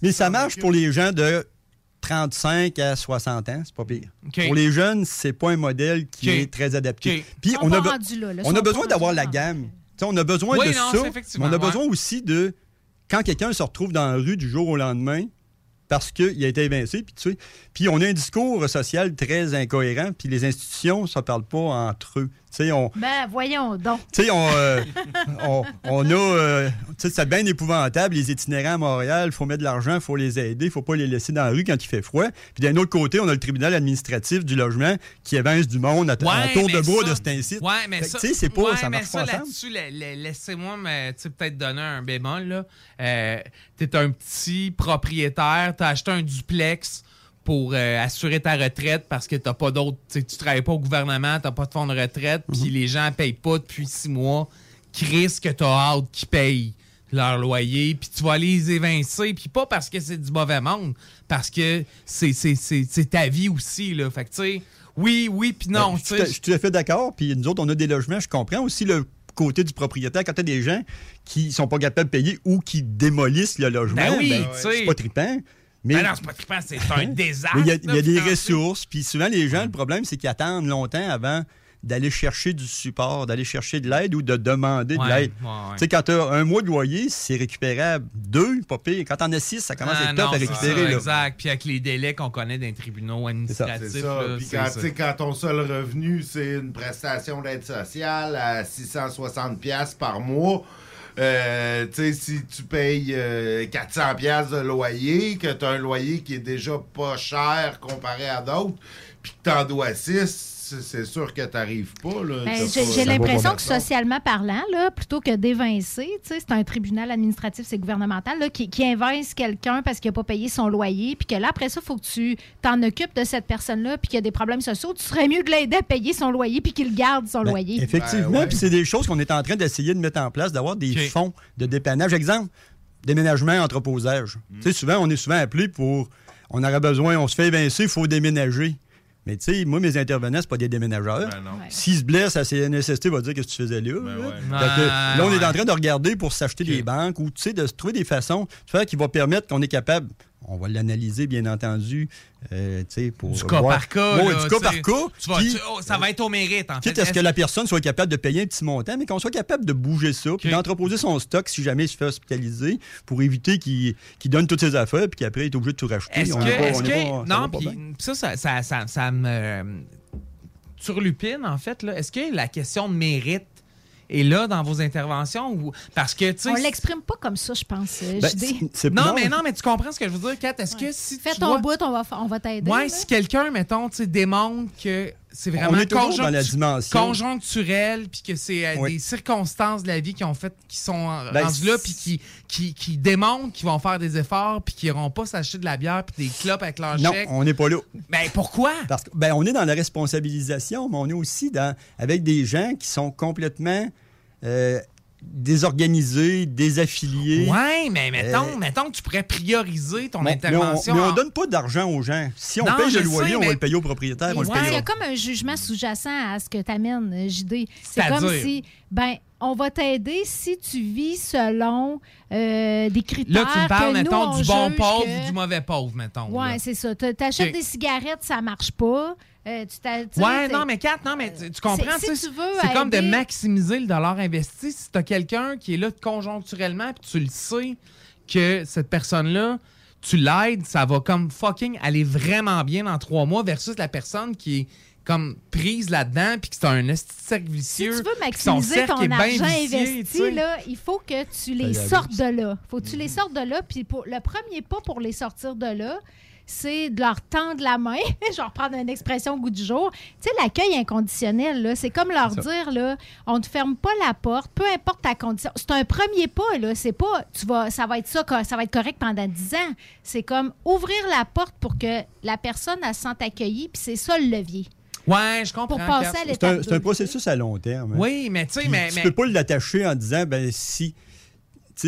Mais, ça marche pour les gens de 35 à 60 ans, c'est pas pire. Pour les jeunes, c'est pas un modèle qui est très adapté. Puis on a, be- là, là. On a besoin d'avoir la gamme. On a besoin Oui, de non, ça. mais on a ouais. besoin aussi de quand quelqu'un se retrouve dans la rue du jour au lendemain parce qu'il a été évincé, puis tu sais, puis on a un discours social très incohérent, puis les institutions, ça parle pas entre eux. Sais, on, Ben, voyons donc. tu sais, on, euh, on, on a. euh, tu sais, c'est bien épouvantable, les itinérants à Montréal. Il faut mettre de l'argent, il faut les aider, il faut pas les laisser dans la rue quand il fait froid. Puis d'un autre côté, on a le tribunal administratif du logement qui évince du monde à, à Ouais, tour de ça- de cet incite. Ouais, mais Fait ça, Tu sais, c'est pas. ouais, ça mais marche pas ensemble. là-dessus, la- la- laissez-moi peut-être donner un bémol. là. Euh, T'es un petit propriétaire, t'as acheté un duplex pour euh, assurer ta retraite parce que t'as pas d'autre. Tu travailles pas au gouvernement, t'as pas de fonds de retraite, Mhm. puis les gens payent pas depuis six mois. Chris, que t'as hâte qu'ils payent leur loyer, puis tu vas les évincer, puis pas parce que c'est du mauvais monde, parce que c'est ta vie aussi. Là. Fait que, tu sais, oui, oui, puis non. Ben, tu je je suis tout à fait d'accord. Puis nous autres, on a des logements. Je comprends aussi le côté du propriétaire. Quand tu as des gens qui sont pas capables de payer ou qui démolissent le logement, Ben oui, ben, c'est pas trippant. Mais Ben non, c'est pas trippant, c'est un désastre. Il y a, y des ressources. Puis souvent, les gens, le problème, c'est qu'ils attendent longtemps avant d'aller chercher du support, d'aller chercher de l'aide ou de demander Ouais, de l'aide. ouais, ouais. Tu sais, quand tu as un mois de loyer, c'est récupérable. Deux, pas pire. Quand t'en as six, ça commence à Ah être top non, à c'est récupérer. ça, là. Exact. Puis avec les délais qu'on connaît d'un tribunaux administratifs. C'est ça. Puis quand, ça. tu sais, quand ton seul revenu, c'est une prestation d'aide sociale à 660$ piastres par mois, euh, tu sais, si tu payes euh, 400$ piastres de loyer, que tu as un loyer qui est déjà pas cher comparé à d'autres, puis que tu en dois 6, c'est sûr que tu n'arrives pas. là. Ben, j'ai pas- j'ai l'impression que socialement parlant, là, plutôt que d'évincer, tu sais, c'est un tribunal administratif, c'est gouvernemental, là, qui, qui évince quelqu'un parce qu'il n'a pas payé son loyer, puis que là, après ça, il faut que tu t'en occupes de cette personne-là, puis qu'il y a des problèmes sociaux. Tu serais mieux de l'aider à payer son loyer, puis qu'il garde son Ben, loyer. Effectivement, puis c'est des choses qu'on est en train d'essayer de mettre en place, d'avoir des fonds de dépannage. Exemple, déménagement, entreposage. Mm. Souvent, on est souvent appelé pour. On aurait besoin, on se fait évincer, il faut déménager. Mais tu sais, moi, mes intervenants, c'est pas des déménageurs. Ben S'ils se blessent à CNSST, va dire qu'est-ce que tu faisais là. là. Fait que Ah, là, on est en train de regarder pour s'acheter des banques ou tu sais, de se trouver des façons de faire qui vont permettre qu'on est capable. On va l'analyser, bien entendu, euh, pour. Du cas voir- par cas. Ouais, là, du cas par cas. Tu vas- Puis- tu- oh, ça va être au mérite, en fait. Quitte à ce que la personne soit capable de payer un petit montant, mais qu'on soit capable de bouger ça, puis d'entreposer son stock si jamais il se fait hospitaliser, pour éviter qu'il donne toutes ses affaires, puis qu'après, il est obligé de tout racheter. Est-ce que. est pas- non, puis ça, ça, ça, ça, me. Turlupine, en fait. Est-ce que la question de mérite est là dans vos interventions? Ou... Parce que, tu. On l'exprime pas comme ça, je pense, euh, Ben, Non, mais non, mais tu comprends ce que je veux dire, Kat. Est-ce que si Fais tu ton bout, on va, on va t'aider. Ouais, là. si quelqu'un, mettons, tu sais, démontre que c'est vraiment conjonctu- dans la dimension. conjoncturel, puis que c'est euh, Oui. des circonstances de la vie qui ont fait, qui sont Ben, rendues là, puis qui, qui, qui démontrent qu'ils vont faire des efforts, puis qu'ils n'iront pas s'acheter de la bière, puis des clopes avec leur Non, chèque. on n'est pas là. Ben pourquoi? Parce que ben, on est dans la responsabilisation, mais on est aussi dans, avec des gens qui sont complètement euh, désorganisés, désaffiliés. Ouais, mais mettons, Euh, mettons que tu pourrais prioriser ton Bon, intervention. Mais on, mais on donne pas d'argent aux gens. Si on Non, paye le loyer, sais, on mais- va le payer au propriétaire, on le Ouais, Il y a comme un jugement sous-jacent à ce que t'amènes, euh, JD. C'est comme si, ben, on va t'aider si tu vis selon euh, des critères. Là, tu me parles, que nous, mettons, on du bon pauvre que- ou du mauvais pauvre, mettons. Ouais, là. c'est ça. Tu achètes Ok. des cigarettes, ça marche pas. Euh, tu Ouais, non, mais Kat, non, mais tu, tu comprends, C'est- si tu veux c'est comme de maximiser le dollar investi. Si tu as quelqu'un qui est là conjoncturellement, puis tu le sais que cette personne-là, tu l'aides, ça va comme fucking aller vraiment bien dans trois mois versus la personne qui est comme prise là-dedans, puis que c'est un cercle Si vicieux. tu veux maximiser ton argent vicieux, investi, là, il faut que tu les sortes de là. faut que tu les sortes de là. Puis pour, le premier pas pour les sortir de là, c'est de leur tendre la main. Je vais reprendre une expression au goût du jour. Tu sais, l'accueil inconditionnel, là, c'est comme leur dire, là, on ne te ferme pas la porte, peu importe ta condition. C'est un premier pas, là. C'est pas, tu vas, ça va être ça, ça va être correct pendant 10 ans. C'est comme ouvrir la porte pour que la personne, elle se sente accueillie, puis c'est ça le levier. Ouais, je comprends. Pour passer à C'est l'étape un, c'est un deux. processus à long terme. hein. Oui, mais tu sais, mais- Tu mais- peux pas l'attacher en disant, ben si.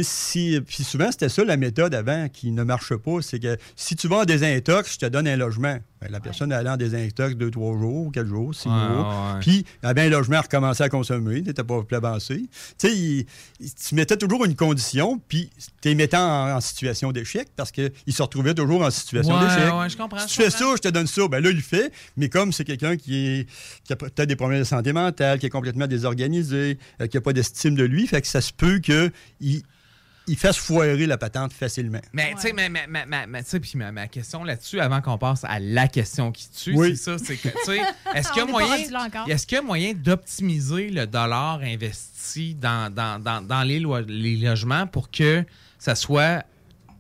Si, puis souvent, c'était ça la méthode avant qui ne marche pas. C'est que si tu vas en désintox, je te donne un logement. Ben, la personne allait en désintox deux, trois jours, quatre jours, six Ouais, mois. ouais. Puis, avait un logement à recommencer à consommer. Tu n'étais pas plus avancé. Tu sais, il- il- tu mettais toujours une condition, puis tu les mettais en, en situation d'échec parce qu'ils se retrouvaient toujours en situation Ouais, d'échec. je comprends, Si tu fais ça, je te donne ça. Ben là, il le fait. Mais comme c'est quelqu'un qui, est, qui a peut-être des problèmes de santé mentale, qui est complètement désorganisé, euh, qui n'a pas d'estime de lui, fait que ça se peut qu'il ils fassent foirer la patente facilement. Mais, tu sais, sais, puis ma, ma question là-dessus, avant qu'on passe à la question qui tue, Oui. c'est ça, c'est que, tu sais, est-ce qu'il y a moyen, est-ce qu'il moyen d'optimiser le dollar investi dans, dans, dans, dans les, lo- les logements pour que ça soit, tu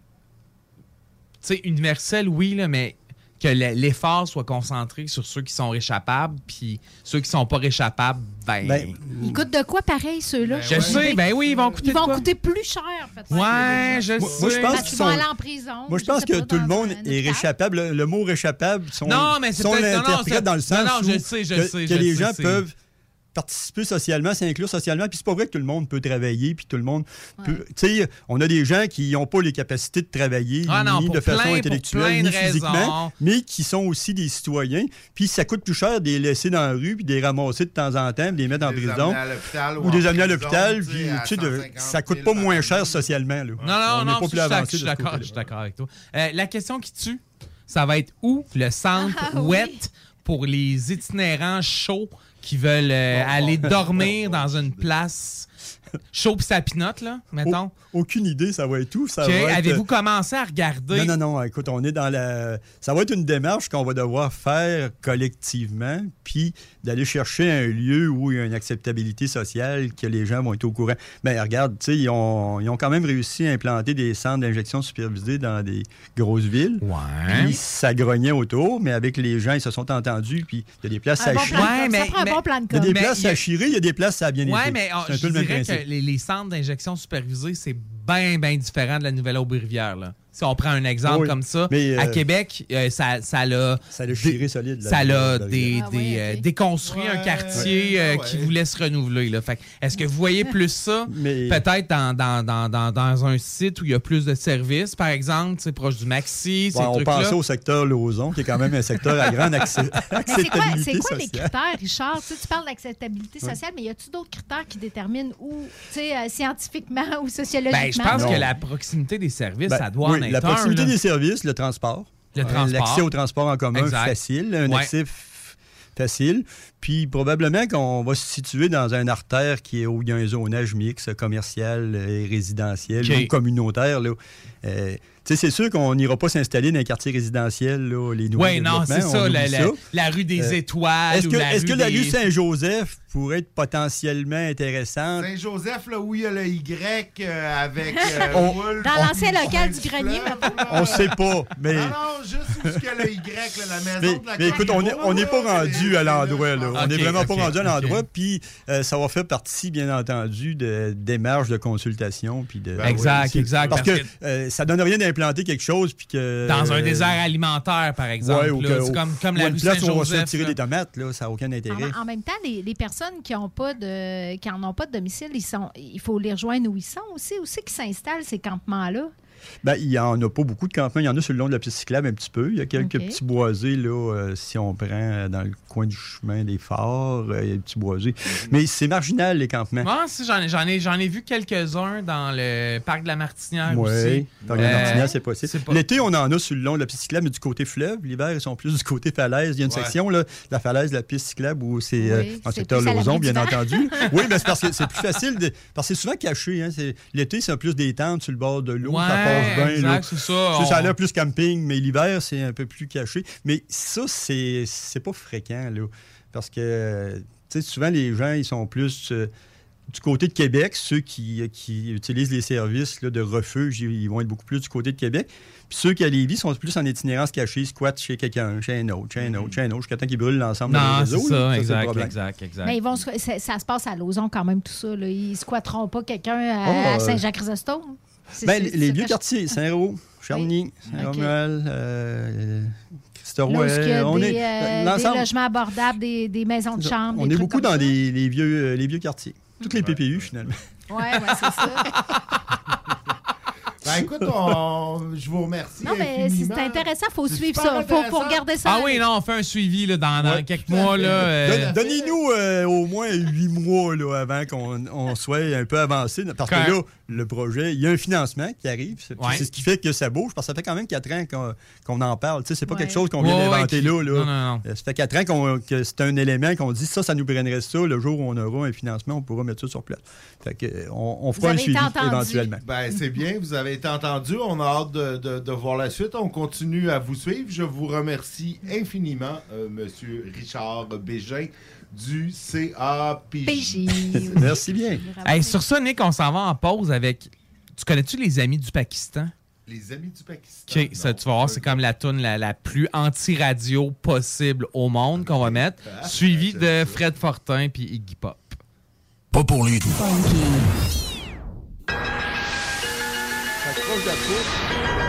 sais, universel, oui, là, mais que le- l'effort soit concentré sur ceux qui sont réchappables, puis ceux qui sont pas réchappables, ben... Ben, Ils coûtent de quoi pareil, ceux-là? Je sais, ben oui, ils vont coûter Ils vont de quoi? coûter plus cher, peut-être. Ouais, je Moi- sais. moi, je pense Parce qu'ils sont- vont aller en prison. Moi, je pense que pas, tout le monde est réchappable. Le, le mot réchappable, sont, Non, mais c'est sont non, non, dans le sens non, non, où je sais, je que, sais, que je les sais, gens peuvent participer socialement, s'inclure socialement. Puis c'est pas vrai que tout le monde peut travailler, puis tout le monde peut... Tu sais, on a des gens qui n'ont pas les capacités de travailler, Ah non, ni de façon plein- intellectuelle, ni physiquement, raisons. mais qui sont aussi des citoyens. Puis ça coûte plus cher de les laisser dans la rue, puis de les ramasser de temps en temps, puis de les mettre en prison. amener à l'hôpital ou des en amener à l'hôpital, puis tu sais, de- 150 ça coûte 000 pas moins cher socialement. Là. Non, non, on non, n'est pas ça, plus je suis d'accord, côté-là. je suis d'accord avec toi. Euh, la question qui tue, ça va être où le centre Ah, oui. wet pour les itinérants chauds qui veulent euh, aller dormir dans une place chaud pis ça pinote, là, mettons? Aucune idée, ça va être tout. Ça être- Avez-vous commencé à regarder? Non, non, non. Écoute, on est dans la. Ça va être une démarche qu'on va devoir faire collectivement, puis d'aller chercher un lieu où il y a une acceptabilité sociale, que les gens vont être au courant. Mais regarde, tu sais, ils ont, ils ont quand même réussi à implanter des centres d'injection supervisés dans des grosses villes. Ouais. Puis ça grognait autour, mais avec les gens, ils se sont entendus, puis il y a des places Un à bon chirer. Ouais, Ça mais- prend un mais- bon plan de Il y a des Mais places a- à chirer, il y a des places à bien Ouais, mais C'est un peu le même principe. Les centres d'injection supervisés, c'est bien, bien différent de la Nouvelle-Aube-Rivière. Si on prend un exemple Oui, comme ça, mais, à euh, Québec, euh, ça, ça l'a... Ça l'a chiré solide. là, Ça l'a des, Ah des, oui, ok. déconstruit un quartier ouais, euh, ouais. qui voulait se renouveler. Là. Fait que Est-ce que vous voyez plus ça Mais- peut-être dans, dans, dans, dans, dans un site où il y a plus de services, par exemple, c'est proche du Maxi, ces Ouais, on pensait au secteur Lauson, qui est quand même un secteur à grande accès- Mais c'est quoi, acceptabilité c'est quoi les critères, Richard? Tu, sais, tu parles d'acceptabilité sociale, mais y a-tu d'autres critères qui déterminent où, tu sais, euh, scientifiquement ou sociologiquement? Ben, je pense Non. que la proximité des services, Ben, ça doit oui, en la proximité là. des services, le transport. Le Euh, transport. L'accès au transport en commun Exact. facile, un Ouais. accès facile. Puis probablement qu'on va se situer dans un artère qui est où il y a un zonage mixte, commercial et résidentiel ou communautaire. Là. Euh, c'est sûr qu'on n'ira pas s'installer dans un quartier résidentiel, là, les nouveaux Oui, non, c'est ça, la, rue des Euh, Étoiles. Est-ce ou que, la que rue Saint-Joseph pourrait être potentiellement intéressante? Saint-Joseph, là, où il y a le Y euh, avec euh, On- Wolf. Dans l'ancien local du grenier, mettons. On sait pas, mais... Non, non, juste où qu'il y a le Y, là, la maison Mais, de la mais écoute, on n'est on n'est pas rendu à l'endroit. là. On n'est vraiment pas rendu à l'endroit. Puis euh, ça va faire partie, bien entendu, de démarches de consultation. Puis de, Ben Exact, oui, exact, Parce, parce que, euh, ça donne rien d'implanter quelque chose. Puis que, Dans un désert alimentaire, par exemple. ouais, ou là. comme, comme ou la une place où on va se tirer des tomates, là, ça n'a aucun intérêt. En, en même temps, les, les personnes qui n'ont pas de ont pas de domicile, ils sont, il faut les rejoindre où ils sont aussi. Où c'est qu'ils s'installent, ces campements-là? Ben, il n'y en a pas beaucoup de campements. Il y en a sur le long de la piste cyclable un petit peu. Il y a quelques petits boisés, là, euh, si on prend euh, dans le coin du chemin des phares, euh, il y a des petits boisés. Mais c'est marginal, les campements. Moi, si, j'en ai, j'en ai, j'en ai vu quelques-uns dans le parc de la Martinière Oui, aussi. dans la Euh, Martinière, c'est possible. c'est pas- L'été, on en a sur le long de la piste cyclable, mais du côté fleuve. L'hiver, ils sont plus du côté falaise. Il y a une Ouais. section, là, de la falaise de la piste cyclable, où c'est Oui, euh, en secteur Lauson, bien entendu. oui, mais c'est parce que c'est plus facile, de- parce que c'est souvent caché. Hein. C'est- L'été, c'est plus des tentes sur le bord de l'eau. Ouais, passe bien. exact, c'est ça. Ça, ça a On- l'air plus camping, mais l'hiver, c'est un peu plus caché. Mais ça, c'est c'est pas fréquent, là. Parce que, tu sais, souvent, les gens, ils sont plus euh, du côté de Québec. Ceux qui, qui utilisent les services là, de refuge, ils vont être beaucoup plus du côté de Québec. Puis ceux qui, à Lévis, sont plus en itinérance cachée, squattent chez quelqu'un, chez un autre, chez un autre, chez un autre, jusqu'à temps qu'ils brûlent l'ensemble de Non, c'est réseau. ça, là. c'est le exact, exact, exact. Mais ils vont se- ça, ça se passe à Lauson quand même, tout ça. Là. Ils squatteront pas quelqu'un à, Oh, à euh, Saint-Jacques-Chrysostome? Ben, les, vieux quartiers, Saint-Roch, Charny, Saint-Romuald, euh, Là où Christ-Roi, il y a on des, est euh, des logements abordables, des, des maisons de chambre. On est beaucoup dans les, vieux, euh, les vieux quartiers. Toutes les PPU, finalement. Ouais, ouais, c'est ça. Ben, écoute, on- je vous remercie. Non, mais c'est c'est intéressant, il faut suivre ça. Il faut, faut regarder ça. Ah oui, non, on fait un suivi là, dans, dans quelques mois. Là, euh, Donne- Donnez-nous euh, au moins huit mois là, avant qu'on on soit un peu avancé. Parce que là, le projet, il y a un financement qui arrive. C'est Ouais. ce qui fait que ça bouge. Parce que ça fait quand même quatre ans qu'on qu'on en parle. Tu sais, c'est pas Ouais. quelque chose qu'on vient Ouais, ouais, d'inventer qui- là. là. non, non, non. Euh, Ça fait quatre ans qu'on- que c'est un élément qu'on dit ça, ça nous prendrait ça. Le jour où on aura un financement, on pourra mettre ça sur place. Fait que, on, on fera un suivi entendu. éventuellement. Ben, c'est bien, vous avez été entendu. On a hâte de, de- de voir la suite. On continue à vous suivre. Je vous remercie infiniment, euh, Monsieur Richard Bégin du CAPJ. Merci bien. Hey, sur ça, Nick, on s'en va en pause avec. Tu connais-tu les amis du Pakistan? Les amis du Pakistan. OK, ça, tu vas voir, c'est comme la tune la, la plus anti-radio possible au monde qu'on va mettre, Ah, suivi de Fred Fortin puis Iggy Pop. Pas pour les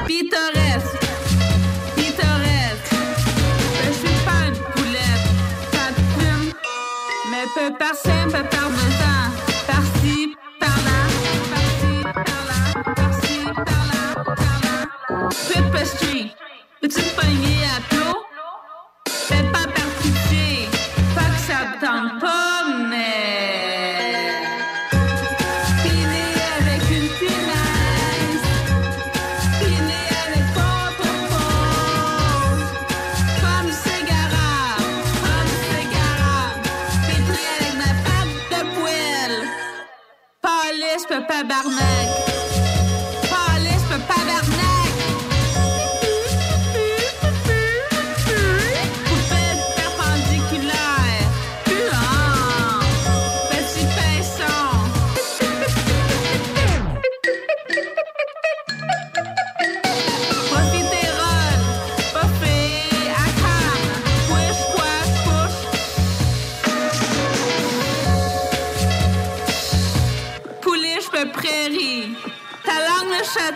Pittoresque, pittoresque. Je suis pas une poulette, pas de plume, mais peu par-ci, peu par-dedans, par-ci, par-là, par-ci, par-là, par-ci, par-là, par-là. Pepper Street, peux-tu me à plot? barman.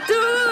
do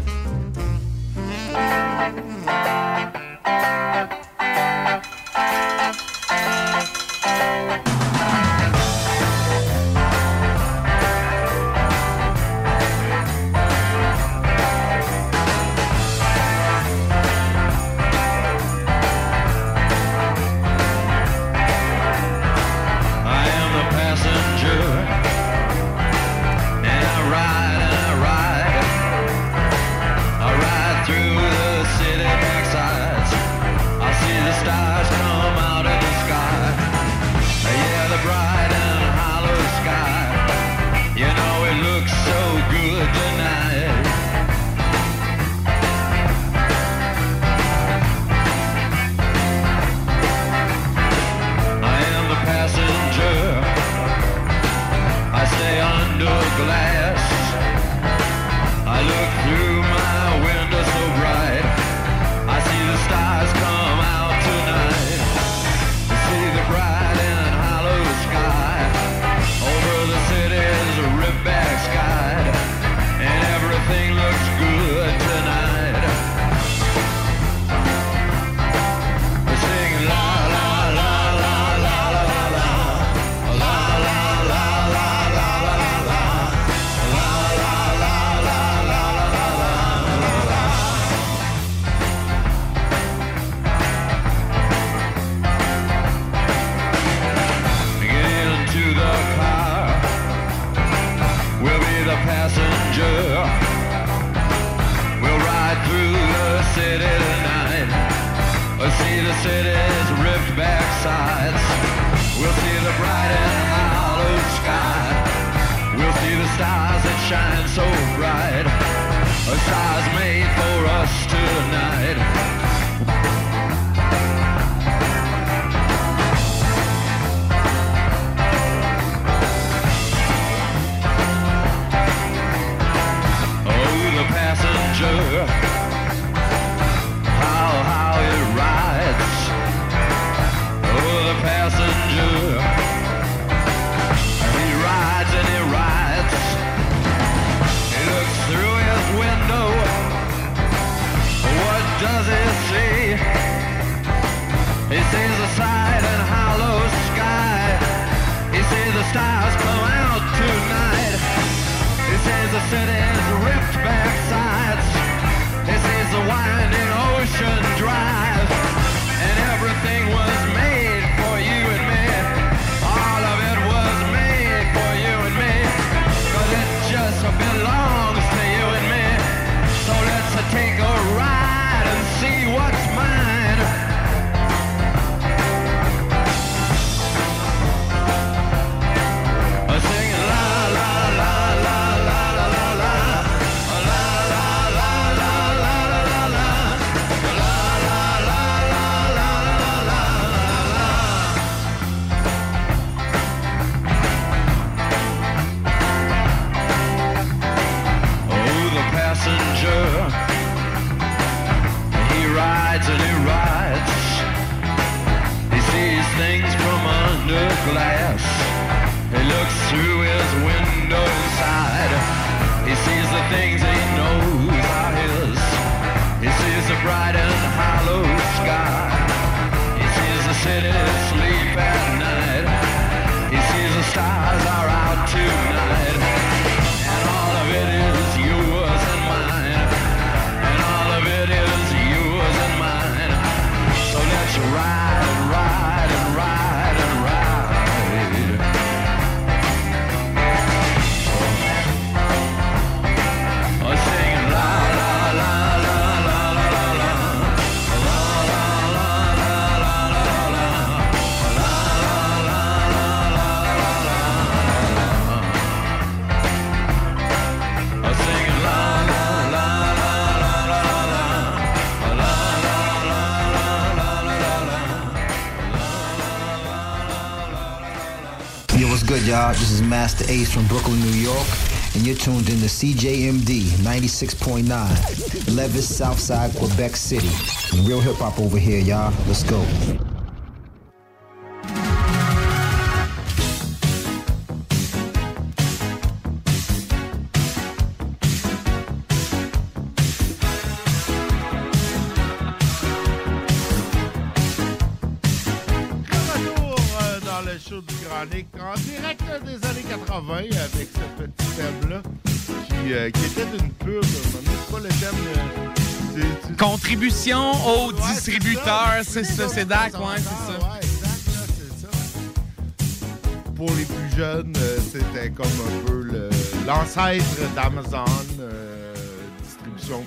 Master Ace from Brooklyn, New York, and you're tuned in to CJMD 96.9, Levis, Southside, Quebec City. Real hip hop over here, y'all. Let's go. Contribution aux distributeurs, c'est ça, c'est DAC, ouais, c'est ça. C'est. Pour les plus jeunes, euh, c'était comme un peu le- l'ancêtre d'Amazon, euh, distribution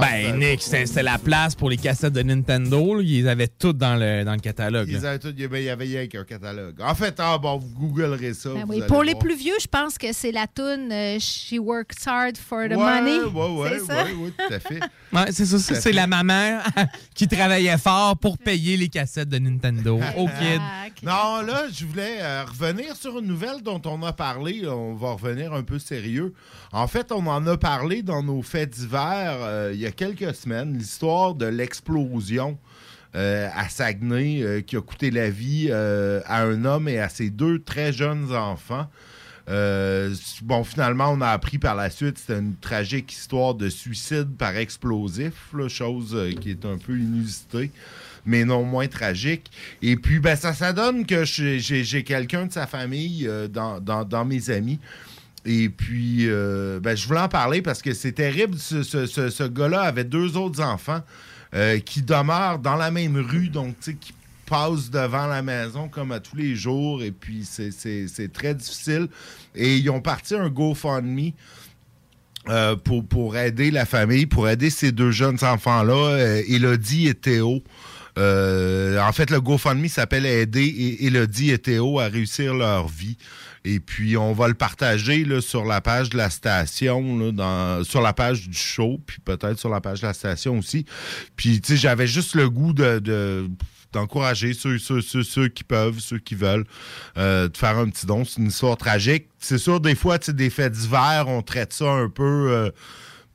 Ben, Nick, c'était la place pour les cassettes de Nintendo. là. Ils avaient toutes dans le, dans le catalogue. là. Ils avaient tout- il y avait- il y avait rien qu'un catalogue. En fait, ah, bon, vous googlerez ça. Ben vous oui, Pour les plus vieux, je pense que c'est la toune euh, She Works Hard for the Ouais, Money. ouais, ouais, c'est ça? ouais, ouais, tout à fait. Ouais, c'est ça, c'est la maman qui travaillait fort pour payer les cassettes de Nintendo kid. Non, là, je voulais euh, revenir sur une nouvelle dont on a parlé. On va revenir un peu sérieux. En fait, on en a parlé dans nos faits d'hiver euh, il y a quelques semaines, l'histoire de l'explosion euh, à Saguenay euh, qui a coûté la vie à un homme et à ses deux très jeunes enfants. Bon, finalement, on a appris par la suite, c'était une tragique histoire de suicide par explosif, chose qui est un peu inusitée, mais non moins tragique. Et puis, ben, ça, ça donne que j'ai quelqu'un de sa famille dans mes amis. Et puis, euh, ben, je voulais en parler parce que c'est terrible. Ce, ce- ce- gars-là avait deux autres enfants euh, qui demeurent dans la même rue, donc, tu sais, qui passent devant la maison comme à tous les jours. Et puis, c'est- très difficile. Et ils ont parti un GoFundMe. euh, pour, aider la famille, pour aider ces deux jeunes enfants-là, Elodie et Théo. En fait, le GoFundMe s'appelle Aider Elodie et Théo à réussir leur vie. Et puis, on va le partager là, sur la page de la station, là, sur la page du show, puis peut-être sur la page de la station aussi. Puis, tu sais, j'avais juste le goût de... de d'encourager ceux, ceux, ceux, qui peuvent, ceux qui veulent, euh, de faire un petit don. C'est une histoire tragique. C'est sûr, des fois, tu sais, des faits divers, on traite ça un peu... euh,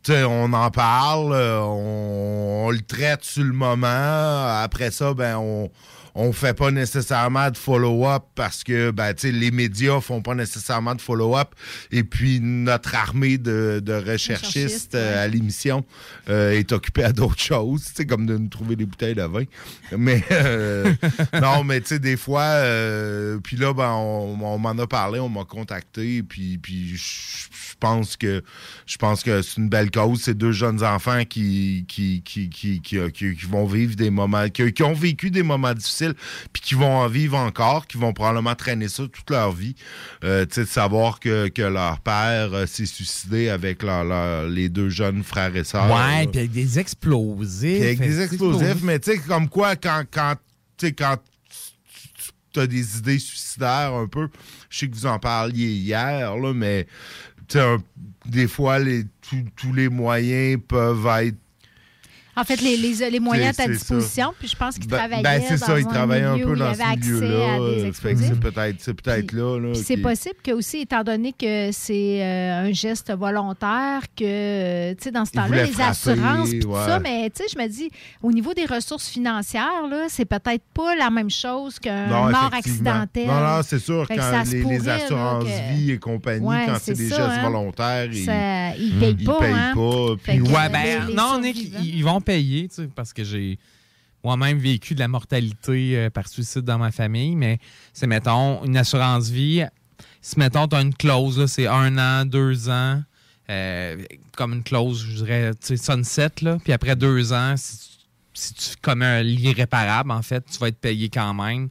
on en parle, euh, on, on le traite sur le moment. Après ça, ben on on fait pas nécessairement de follow-up parce que ben, les médias font pas nécessairement de follow-up. Et puis notre armée de, de recherchistes à l'émission euh, est occupée à d'autres choses, comme de nous trouver des bouteilles de vin. Mais euh, non, mais tu sais, des fois, euh, puis là, ben, on, on m'en a parlé, on m'a contacté, puis, puis je pense que je pense que c'est une belle cause. C'est deux jeunes enfants qui qui, qui, qui, qui, qui- qui vont vivre des moments, qui, qui ont vécu des moments difficiles, puis qui vont en vivre encore, qui vont probablement traîner ça toute leur vie. Euh, tu sais, de savoir que, que leur père euh, s'est suicidé avec leur- leur- les deux jeunes frères et sœurs. Ouais, puis avec des explosifs. Avec des explosifs, mais tu sais, comme quoi, quand, quand, tu sais, quand tu as des idées suicidaires un peu, je sais que vous en parliez hier, là, mais un- des fois, les, tous les moyens peuvent être En fait, les, les, les moyens à ta disposition, puis je pense qu'ils Ben- travaillaient ben, c'est dans ça, ils un travaillaient un milieu peu où il y dans avait ce accès milieu-là. euh, c'est peut-être c'est peut-être là. là Puis c'est qui- possible que aussi, étant donné que c'est euh, un geste volontaire, que, euh, tu sais, dans ce temps-là, les frapper, assurances, puis tout ça, mais tu sais, je me dis, au niveau des ressources financières, là, c'est peut-être pas la même chose qu'un Non, mort accidentel. Non, non, c'est sûr, Fait quand les, pourrait, assurances que- vie et compagnie, Ouais, quand c'est des ça, gestes hein. volontaires, ils, Ça- ils payent ils pas, payent hein. pas, puis- Ouais, euh, ben non, Nick, ils ils vont tu sais, parce que j'ai moi-même vécu de la mortalité euh, par suicide dans ma famille, mais c'est, mettons, une assurance vie. Si, mettons, tu as une clause, là, c'est un an, deux ans, euh, comme une clause, je dirais, tu sais, sunset, là, puis après deux ans, si, si tu commets l'irréparable, en fait, tu vas être payé quand même.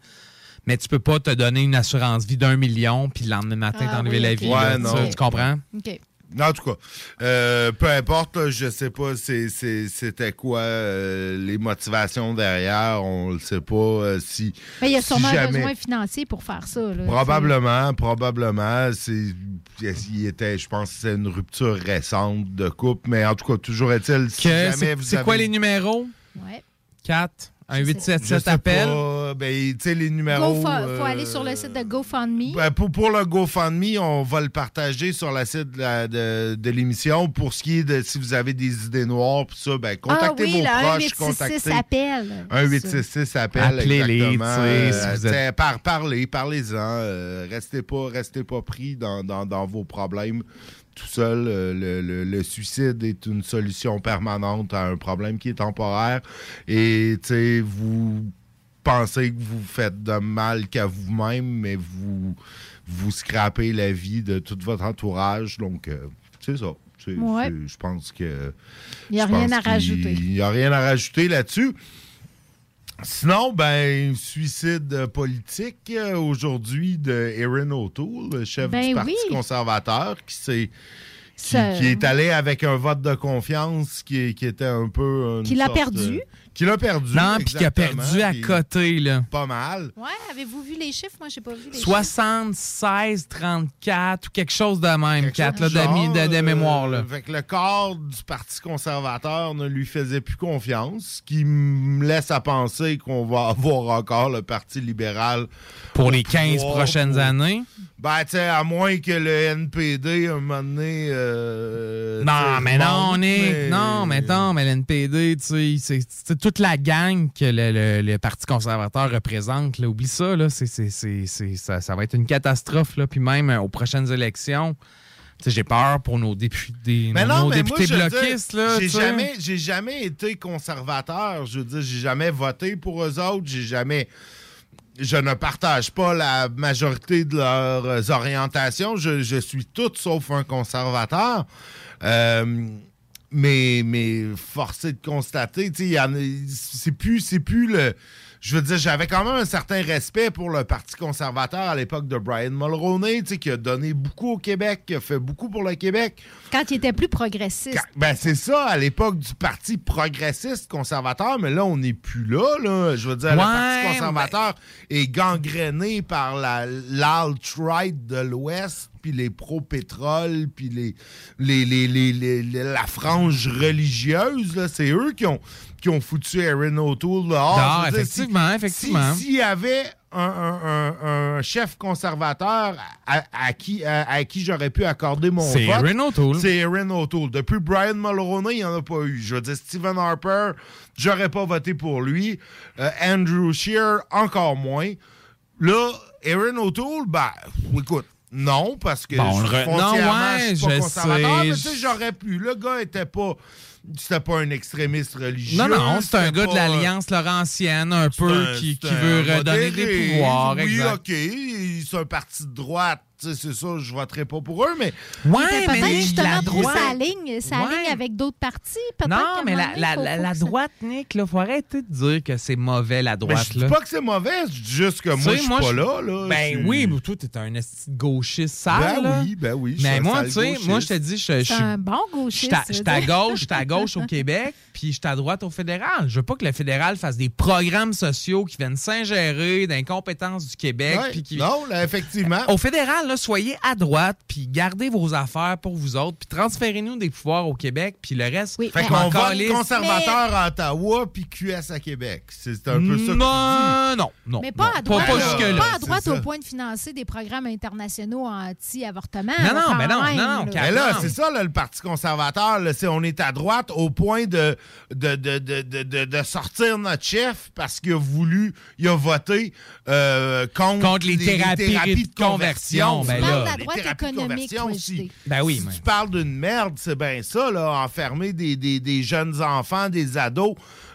Mais tu peux pas te donner une assurance vie d'un million, puis le lendemain matin, Ah t'enlever oui, la vie. Ouais, là, non. ça, tu comprends? OK. En tout cas, euh, peu importe, là, je sais pas c'était quoi euh, les motivations derrière, on le sait pas. euh, si, Ben, il y a si sûrement un jamais- besoin financier pour faire ça. là, Probablement, probablement. C'est, il était, je pense que c'est une rupture récente de couple, mais en tout cas, toujours est-il, si c'est, c'est quoi avez- les numéros? Ouais. 4, un Je 877 sais appel. pas, ben, tu sais, les numéros... faut, euh, faut aller sur le site de GoFundMe. Ben, pour, pour le GoFundMe, on va le partager sur la site de, de- de l'émission. Pour ce qui est de si vous avez des idées noires, pis ça, ben, contactez ah oui, vos le proches. 1866 contactez appel. un 866 appel, Appelez-les, si Euh, êtes- par- parlez, parlez-en. euh, restez pas, restez pas pris dans, dans- dans vos problèmes tout seul. Euh, le, le- le suicide est une solution permanente à un problème qui est temporaire. Et tu sais, vous pensez que vous faites de mal qu'à vous-même, mais vous vous scrapez la vie de tout votre entourage. Donc, euh, c'est ça. Ouais. Je pense que. Il n'y a rien à rajouter. Il n'y a rien à rajouter là-dessus. Sinon, ben, suicide politique euh, aujourd'hui de Erin O'Toole, le chef Ben du Parti oui. conservateur, qui s'est. Qui, Ça- qui est allé avec un vote de confiance qui, qui était un peu. Qui l'a perdu. de- Qui l'a perdu. Non, puis qui a perdu à côté, là. Pas mal. Ouais, avez-vous vu les chiffres? Moi, j'ai pas vu les chiffres. 76, 34 ou quelque chose de même, 4 là, de, Genre, de, de euh, mémoire. Là. Fait que le corps du Parti conservateur ne lui faisait plus confiance, ce qui me laisse à penser qu'on va avoir encore le Parti libéral Pour les 15 pouvoir prochaines pour- années. Ben, tu sais, à moins que le NPD, un moment donné. euh, Non, mais non, monte, Nick. mais- Non, mais non, mais l'NPD, tu sais, c'est- c'est toute la gang que le, le- le Parti conservateur représente. Là. Oublie ça, là. Ça, ça va être une catastrophe. Là. Puis même euh, aux prochaines élections, j'ai peur pour nos députés, Mais nos non, mais députés moi, bloquistes. J'ai jamais, jamais été conservateur. Je veux dire, j'ai jamais voté pour eux autres. J'ai jamais. Je ne partage pas la majorité de leurs euh, orientations. Je, je suis tout sauf un conservateur. Euh, mais, mais forcé de constater, c'est plus, c'est plus le. je veux dire, j'avais quand même un certain respect pour le Parti conservateur à l'époque de Brian Mulroney, tu sais, qui a donné beaucoup au Québec, qui a fait beaucoup pour le Québec. Quand il était plus progressiste. Ben, c'est ça, à l'époque du Parti progressiste conservateur, mais là, on n'est plus là, là. Je veux dire, le Parti conservateur est gangréné par la- l'alt-right de l'Ouest, puis les pro-pétrole, puis les, les, les- les- la frange religieuse, là. C'est eux qui ont, qui ont foutu Erin O'Toole dehors. Dire, effectivement, si- effectivement. si- S'il y avait un, un- un- un chef conservateur à, à qui, à, à qui j'aurais pu accorder mon vote. C'est Erin O'Toole. C'est Erin O'Toole. Depuis Brian Mulroney, il n'y en a pas eu. Je veux dire, Stephen Harper, j'aurais pas voté pour lui. Euh, Andrew Scheer, encore moins. Là, Erin O'Toole, ben, écoute, non, parce que Bon, je- non, ouais, je suis pas je conservateur, sais. mais tu sais, j'aurais pu. Le gars était pas... C'était pas un extrémiste religieux. Non, non, c'est un gars de l'Alliance Laurentienne, un peu, un- qui, veut redonner modéré. des pouvoirs. Oui, exact. OK. C'est un parti de droite. C'est ça, je voterai pas pour eux, mais. Ouais, mais peut-être la justement trop droite- sa ligne, sa Ouais. ligne avec d'autres partis. Non, mais la, la, la- la droite, Nick, il faut arrêter de dire que c'est mauvais, la Mais droite. je dis là. pas que c'est mauvais, je dis juste que moi, je suis pas là. là. Ben oui, mais toi, t'es un gauchiste sale. Ben là. oui, ben oui, Mais moi, tu sais, moi, je te dis, je suis. un bon gauchiste. je suis à gauche, je suis à gauche au Québec, puis je suis à droite au fédéral. Je veux pas que le fédéral fasse des programmes sociaux qui viennent s'ingérer d'incompétences du Québec. Ouais, puis qui... Non, là, effectivement. Au fédéral, là, soyez à droite, puis gardez vos affaires pour vous autres, puis transférez-nous des pouvoirs au Québec, puis le reste, Fait je qu'on m'en vote calisse. conservateur à Ottawa puis QS à Québec. C'est un peu ça que tu Non, non, non. Mais pas non, à droite, Pas, à droite au point de financer des programmes internationaux anti-avortement. Non, non, mais non, même, non, là. Mais là, c'est ça, là, le Parti conservateur. là, on est à droite au point de, de, de, de, de, de- de sortir notre chef parce qu'il a voulu, il a voté euh, contre, Contre les thérapies de conversion, ben là. la droite économique, aussi. Ben oui, si tu parles d'une merde, c'est bien ça, là, enfermer des, des, des jeunes enfants, des ados,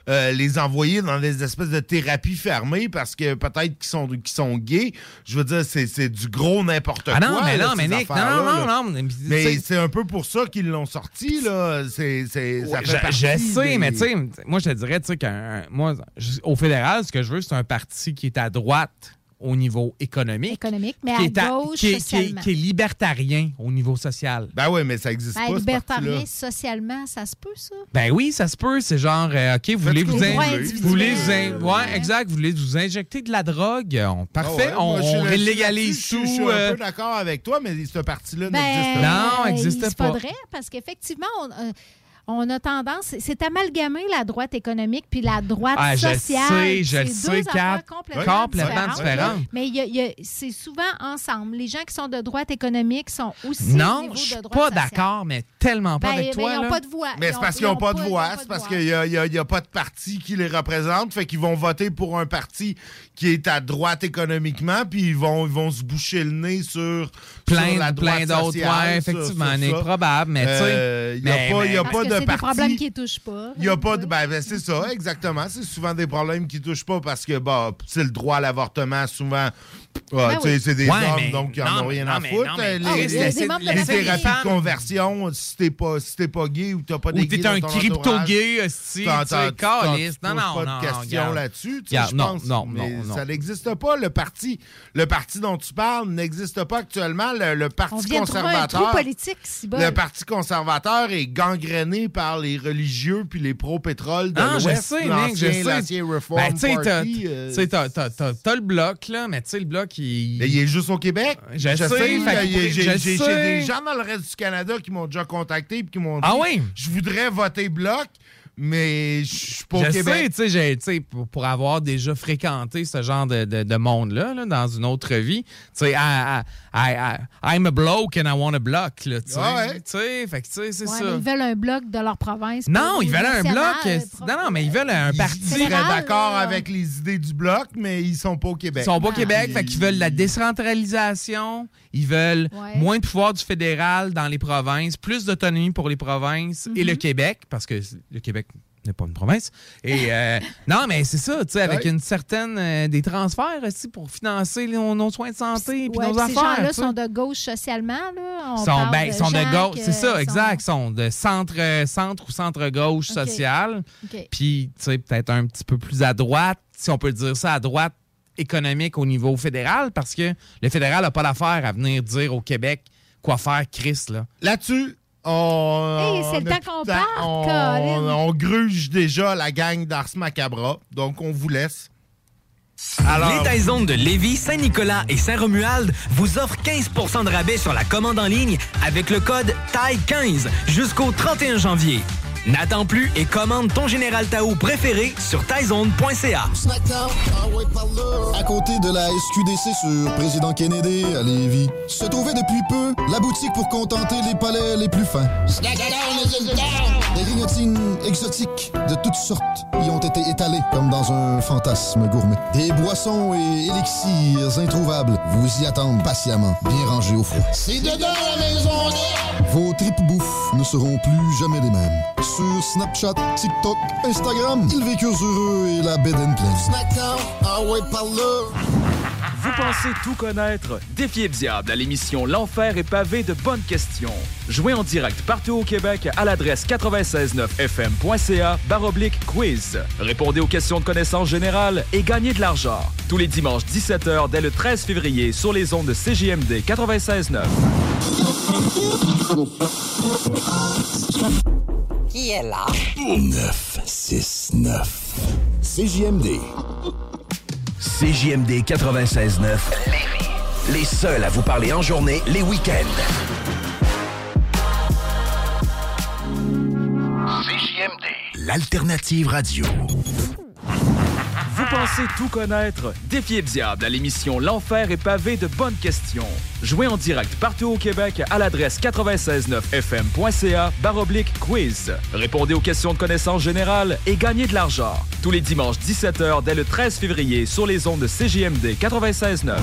euh, les envoyer dans des espèces de thérapies fermées parce que peut-être qu'ils sont, qu'ils sont gays. Je veux dire, c'est c'est du gros n'importe Ah quoi. non, mais là, non, mais Nick, non, non, là. non, mais- c'est un peu pour ça qu'ils l'ont sorti, là. C'est, Ouais, fait je, sais, des- mais tu sais, moi, je te dirais, tu sais, qu'un. Moi, au fédéral, ce que je veux, c'est un parti qui est à droite au niveau économique. Économique, mais qui à est à- gauche, qui est- qui est- socialement. qui est libertarien au niveau social. Ben oui, mais ça existe Ben, pas, libertarien, socialement, ça se peut, ça? Ben oui, ça se peut. C'est genre, euh, OK, vous voulez vous, in- voulez. vous voulez vous in- individuel. ouais, exact, vous voulez vous injecter de la drogue? On- parfait, Ah ouais, moi, on, légalise tout. Je suis un euh, peu d'accord avec toi, mais ce parti-là Ben, n'existe pas. Non, euh, existe il pas. faudrait, parce qu'effectivement, on, euh, on a tendance, c'est amalgamer la droite économique puis la droite Ah, je le sociale. sais, je le C'est sais, deux affaires complètement, Complètement différentes. Mais il y a- il y a- c'est souvent ensemble. Les gens qui sont de droite économique sont aussi au Non, niveau je suis de pas sociale. d'accord, mais tellement pas Ben, avec ben, toi. ils n'ont là. pas de voix. Mais c'est parce ils qu'ils n'ont ont pas de voix, c'est de parce qu'il n'y a, y a- pas de parti qui les représente, fait qu'ils vont voter pour un parti qui est à droite économiquement, puis ils vont, ils vont se boucher le nez sur, Plein, sur la droite plein d'autres, sociale, ouais, effectivement, ça. probable, mais tu sais. Euh, Il n'y a pas, il y de c'est des problèmes qui ne touchent pas. Il n'y a pas de. Ben, ben, c'est ça, exactement. C'est souvent des problèmes qui touchent pas parce que, bah, c'est le droit à l'avortement, souvent. Ah, Ben tu sais, oui. c'est des Ouais, hommes, mais- donc ils n'en ont rien non, à foutre. non, mais- les, Ah oui, les- les de les la thérapies de conversion, si t'es pas, si t'es pas gay ou t'as pas Ou des gays t'es un crypto-gay, t'en- t'en- caliste. Non, non, pas de questions regarde. là-dessus, je non, pense. non, non, ça n'existe pas. Le parti, le parti dont tu parles n'existe pas actuellement. Le, le On Parti vient de un conservateur. politique, si bon. Le Parti conservateur est gangréné par les religieux puis les pro-pétrole de Ah, je l'Ouest. sais, Nick, je sais. T'as le bloc, là, mais tu sais, le bloc, il. mais il est juste au Québec? Je sais, pour- J'ai sais. des gens dans le reste du Canada qui m'ont déjà contacté et qui m'ont dit Ah oui? Je voudrais voter bloc, mais je suis pas au Québec. tu sais, j'ai- tu sais, pour, pour avoir déjà fréquenté ce genre de, de- de monde-là, là, dans une autre vie, tu sais, I- I- I- I- I'm a bloke and I want a block, là, tu sais. Ah ouais. Fait que, c'est Ouais, ça. mais ils veulent un bloc de leur province. Non, ils veulent un bloc. euh, Non, non, mais ils veulent un Ils parti. seraient fédéral, d'accord avec les idées du bloc, mais ils sont pas au Québec. Ils sont pas au Québec, Ils- fait qu'ils veulent la décentralisation, ils veulent Ouais. moins de pouvoir du fédéral dans les provinces, plus d'autonomie pour les provinces et Mhm. le Québec, parce que le Québec n'est pas une province. Et euh, non, mais c'est ça, tu sais, avec une certaine euh, des transferts aussi pour financer nos, nos soins de santé puis Ouais, nos affaires. ces gens-là sont de gauche socialement. Là. On sont, ben, de sont de gens gauche, c'est ça, sont- exact, sont de centre, euh, centre ou centre-gauche Ok. social. OK. Puis, tu sais, peut-être un petit peu plus à droite, si on peut dire ça, à droite économique au niveau fédéral, parce que le fédéral n'a pas l'affaire à venir dire au Québec quoi faire, Chris. Là. Là-dessus, on. Hey, c'est on le a temps qu'on plus de parte, on, Colin. on gruge déjà la gang d'Ars Macabra, donc on vous laisse. Alors- Les Taizones de Lévis, Saint-Nicolas et Saint-Romuald vous offrent 15% de rabais sur la commande en ligne avec le code TAI15 jusqu'au 31 janvier. N'attends plus et commande ton Général Tao préféré sur taizone.ca. À côté de la SQDC sur Président Kennedy à Lévis, se trouvait depuis peu la boutique pour contenter les palais les plus fins. Des grignotines exotiques de toutes sortes y ont été étalées comme dans un fantasme gourmet. Des boissons et élixirs introuvables vous y attendent patiemment, bien rangés au froid. C'est dedans la maison Vos tripes bouffe ne seront plus jamais les mêmes. Sur Snapchat, TikTok, Instagram, ils vécurent heureux et la bed and pleine. Ah ouais, par là. Vous pensez tout connaître? Défiez le diable à l'émission L'Enfer est pavé de bonnes questions. Jouez en direct partout au Québec à l'adresse 969fm.ca baroblique quiz. Répondez aux questions de connaissance générale et gagnez de l'argent. Tous les dimanches 17h dès le 13 février sur les ondes de CJMD 96.9. Qui est là? 969. CJMD. CJMD 96.9. Les seuls à vous parler en journée, les week-ends. CJMD. L'alternative radio. Pensez tout connaître? Défiez le diable à l'émission L'Enfer est pavé de bonnes questions. Jouez en direct partout au Québec à l'adresse 969fm.ca baroblique quiz. Répondez aux questions de connaissance générale et gagnez de l'argent. Tous les dimanches 17h dès le 13 février sur les ondes de CJMD 96.9.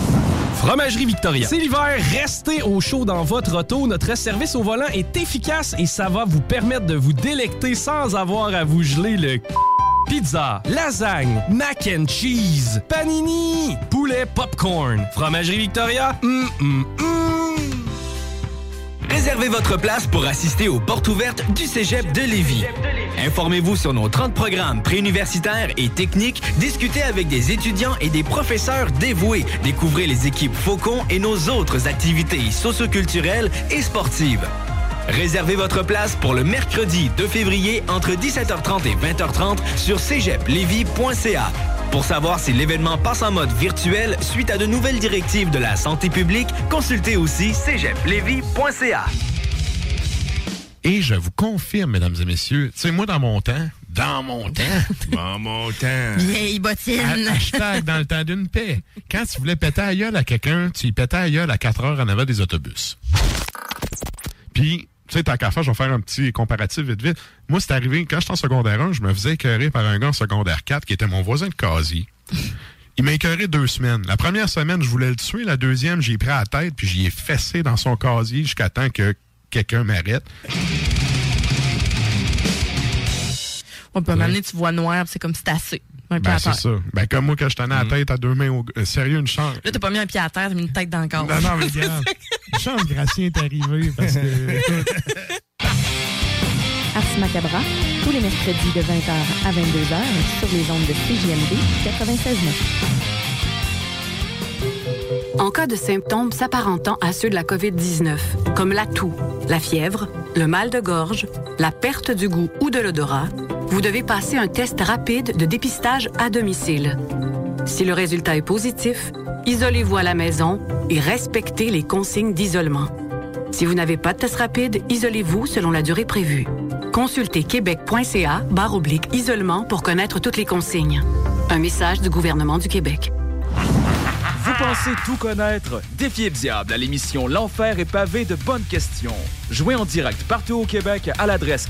Fromagerie Victoria. C'est l'hiver, restez au chaud dans votre auto. Notre service au volant est efficace et ça va vous permettre de vous délecter sans avoir à vous geler le Pizza, lasagne, mac and cheese, panini, poulet popcorn. Fromagerie Victoria, hum, hum, hum. Réservez votre place pour assister aux portes ouvertes du Cégep de Lévis. Informez-vous sur nos 30 programmes préuniversitaires et techniques, discutez avec des étudiants et des professeurs dévoués, découvrez les équipes Faucon et nos autres activités socioculturelles et sportives. Réservez votre place pour le mercredi 2 février entre 17h30 et 20h30 sur cégeplevy.ca. Pour savoir si l'événement passe en mode virtuel suite à de nouvelles directives de la santé publique, consultez aussi cégeplevy.ca. Et je vous confirme, mesdames et messieurs, tu sais, moi, dans mon temps, dans mon temps, dans mon temps. Vieille bottine. Ha- Hashtag dans le temps d'une paix. Quand tu voulais péter à gueule à quelqu'un, tu y pétais à gueule à 4 heures en avant des autobus. Puis, tu sais, tant qu'à faire, je vais faire un petit comparatif vite vite. Moi, c'est arrivé, quand j'étais en secondaire 1, je me faisais écœurer par un gars en secondaire 4 qui était mon voisin de casier. Il m'a écœuré deux semaines. La première semaine, je voulais le tuer. La deuxième, j'ai pris à la tête puis j'y ai fessé dans son casier jusqu'à temps que quelqu'un m'arrête. On peut m'amener, tu vois noir, c'est comme si t'as assez. Un pied Ben, à c'est ça. Ben, comme moi, quand je tenais la tête à deux mains, au... euh, sérieux, une chance. Là, t'as pas mis un pied à terre, t'as mis une tête dans le corps. Non, non, mais regarde. Une chance, Gracien est arrivé parce que. Ars Macabra, tous les mercredis de 20h à 22h sur les ondes de CJMD 96.9. En cas de symptômes s'apparentant à ceux de la COVID-19, comme la toux, la fièvre, le mal de gorge, la perte du goût ou de l'odorat, vous devez passer un test rapide de dépistage à domicile. Si le résultat est positif, isolez-vous à la maison et respectez les consignes d'isolement. Si vous n'avez pas de test rapide, isolez-vous selon la durée prévue. Consultez québec.ca barre oblique isolement pour connaître toutes les consignes. Un message du gouvernement du Québec. Vous pensez tout connaître? Défiez le diable à l'émission L'Enfer est pavé de bonnes questions. Jouez en direct partout au Québec à l'adresse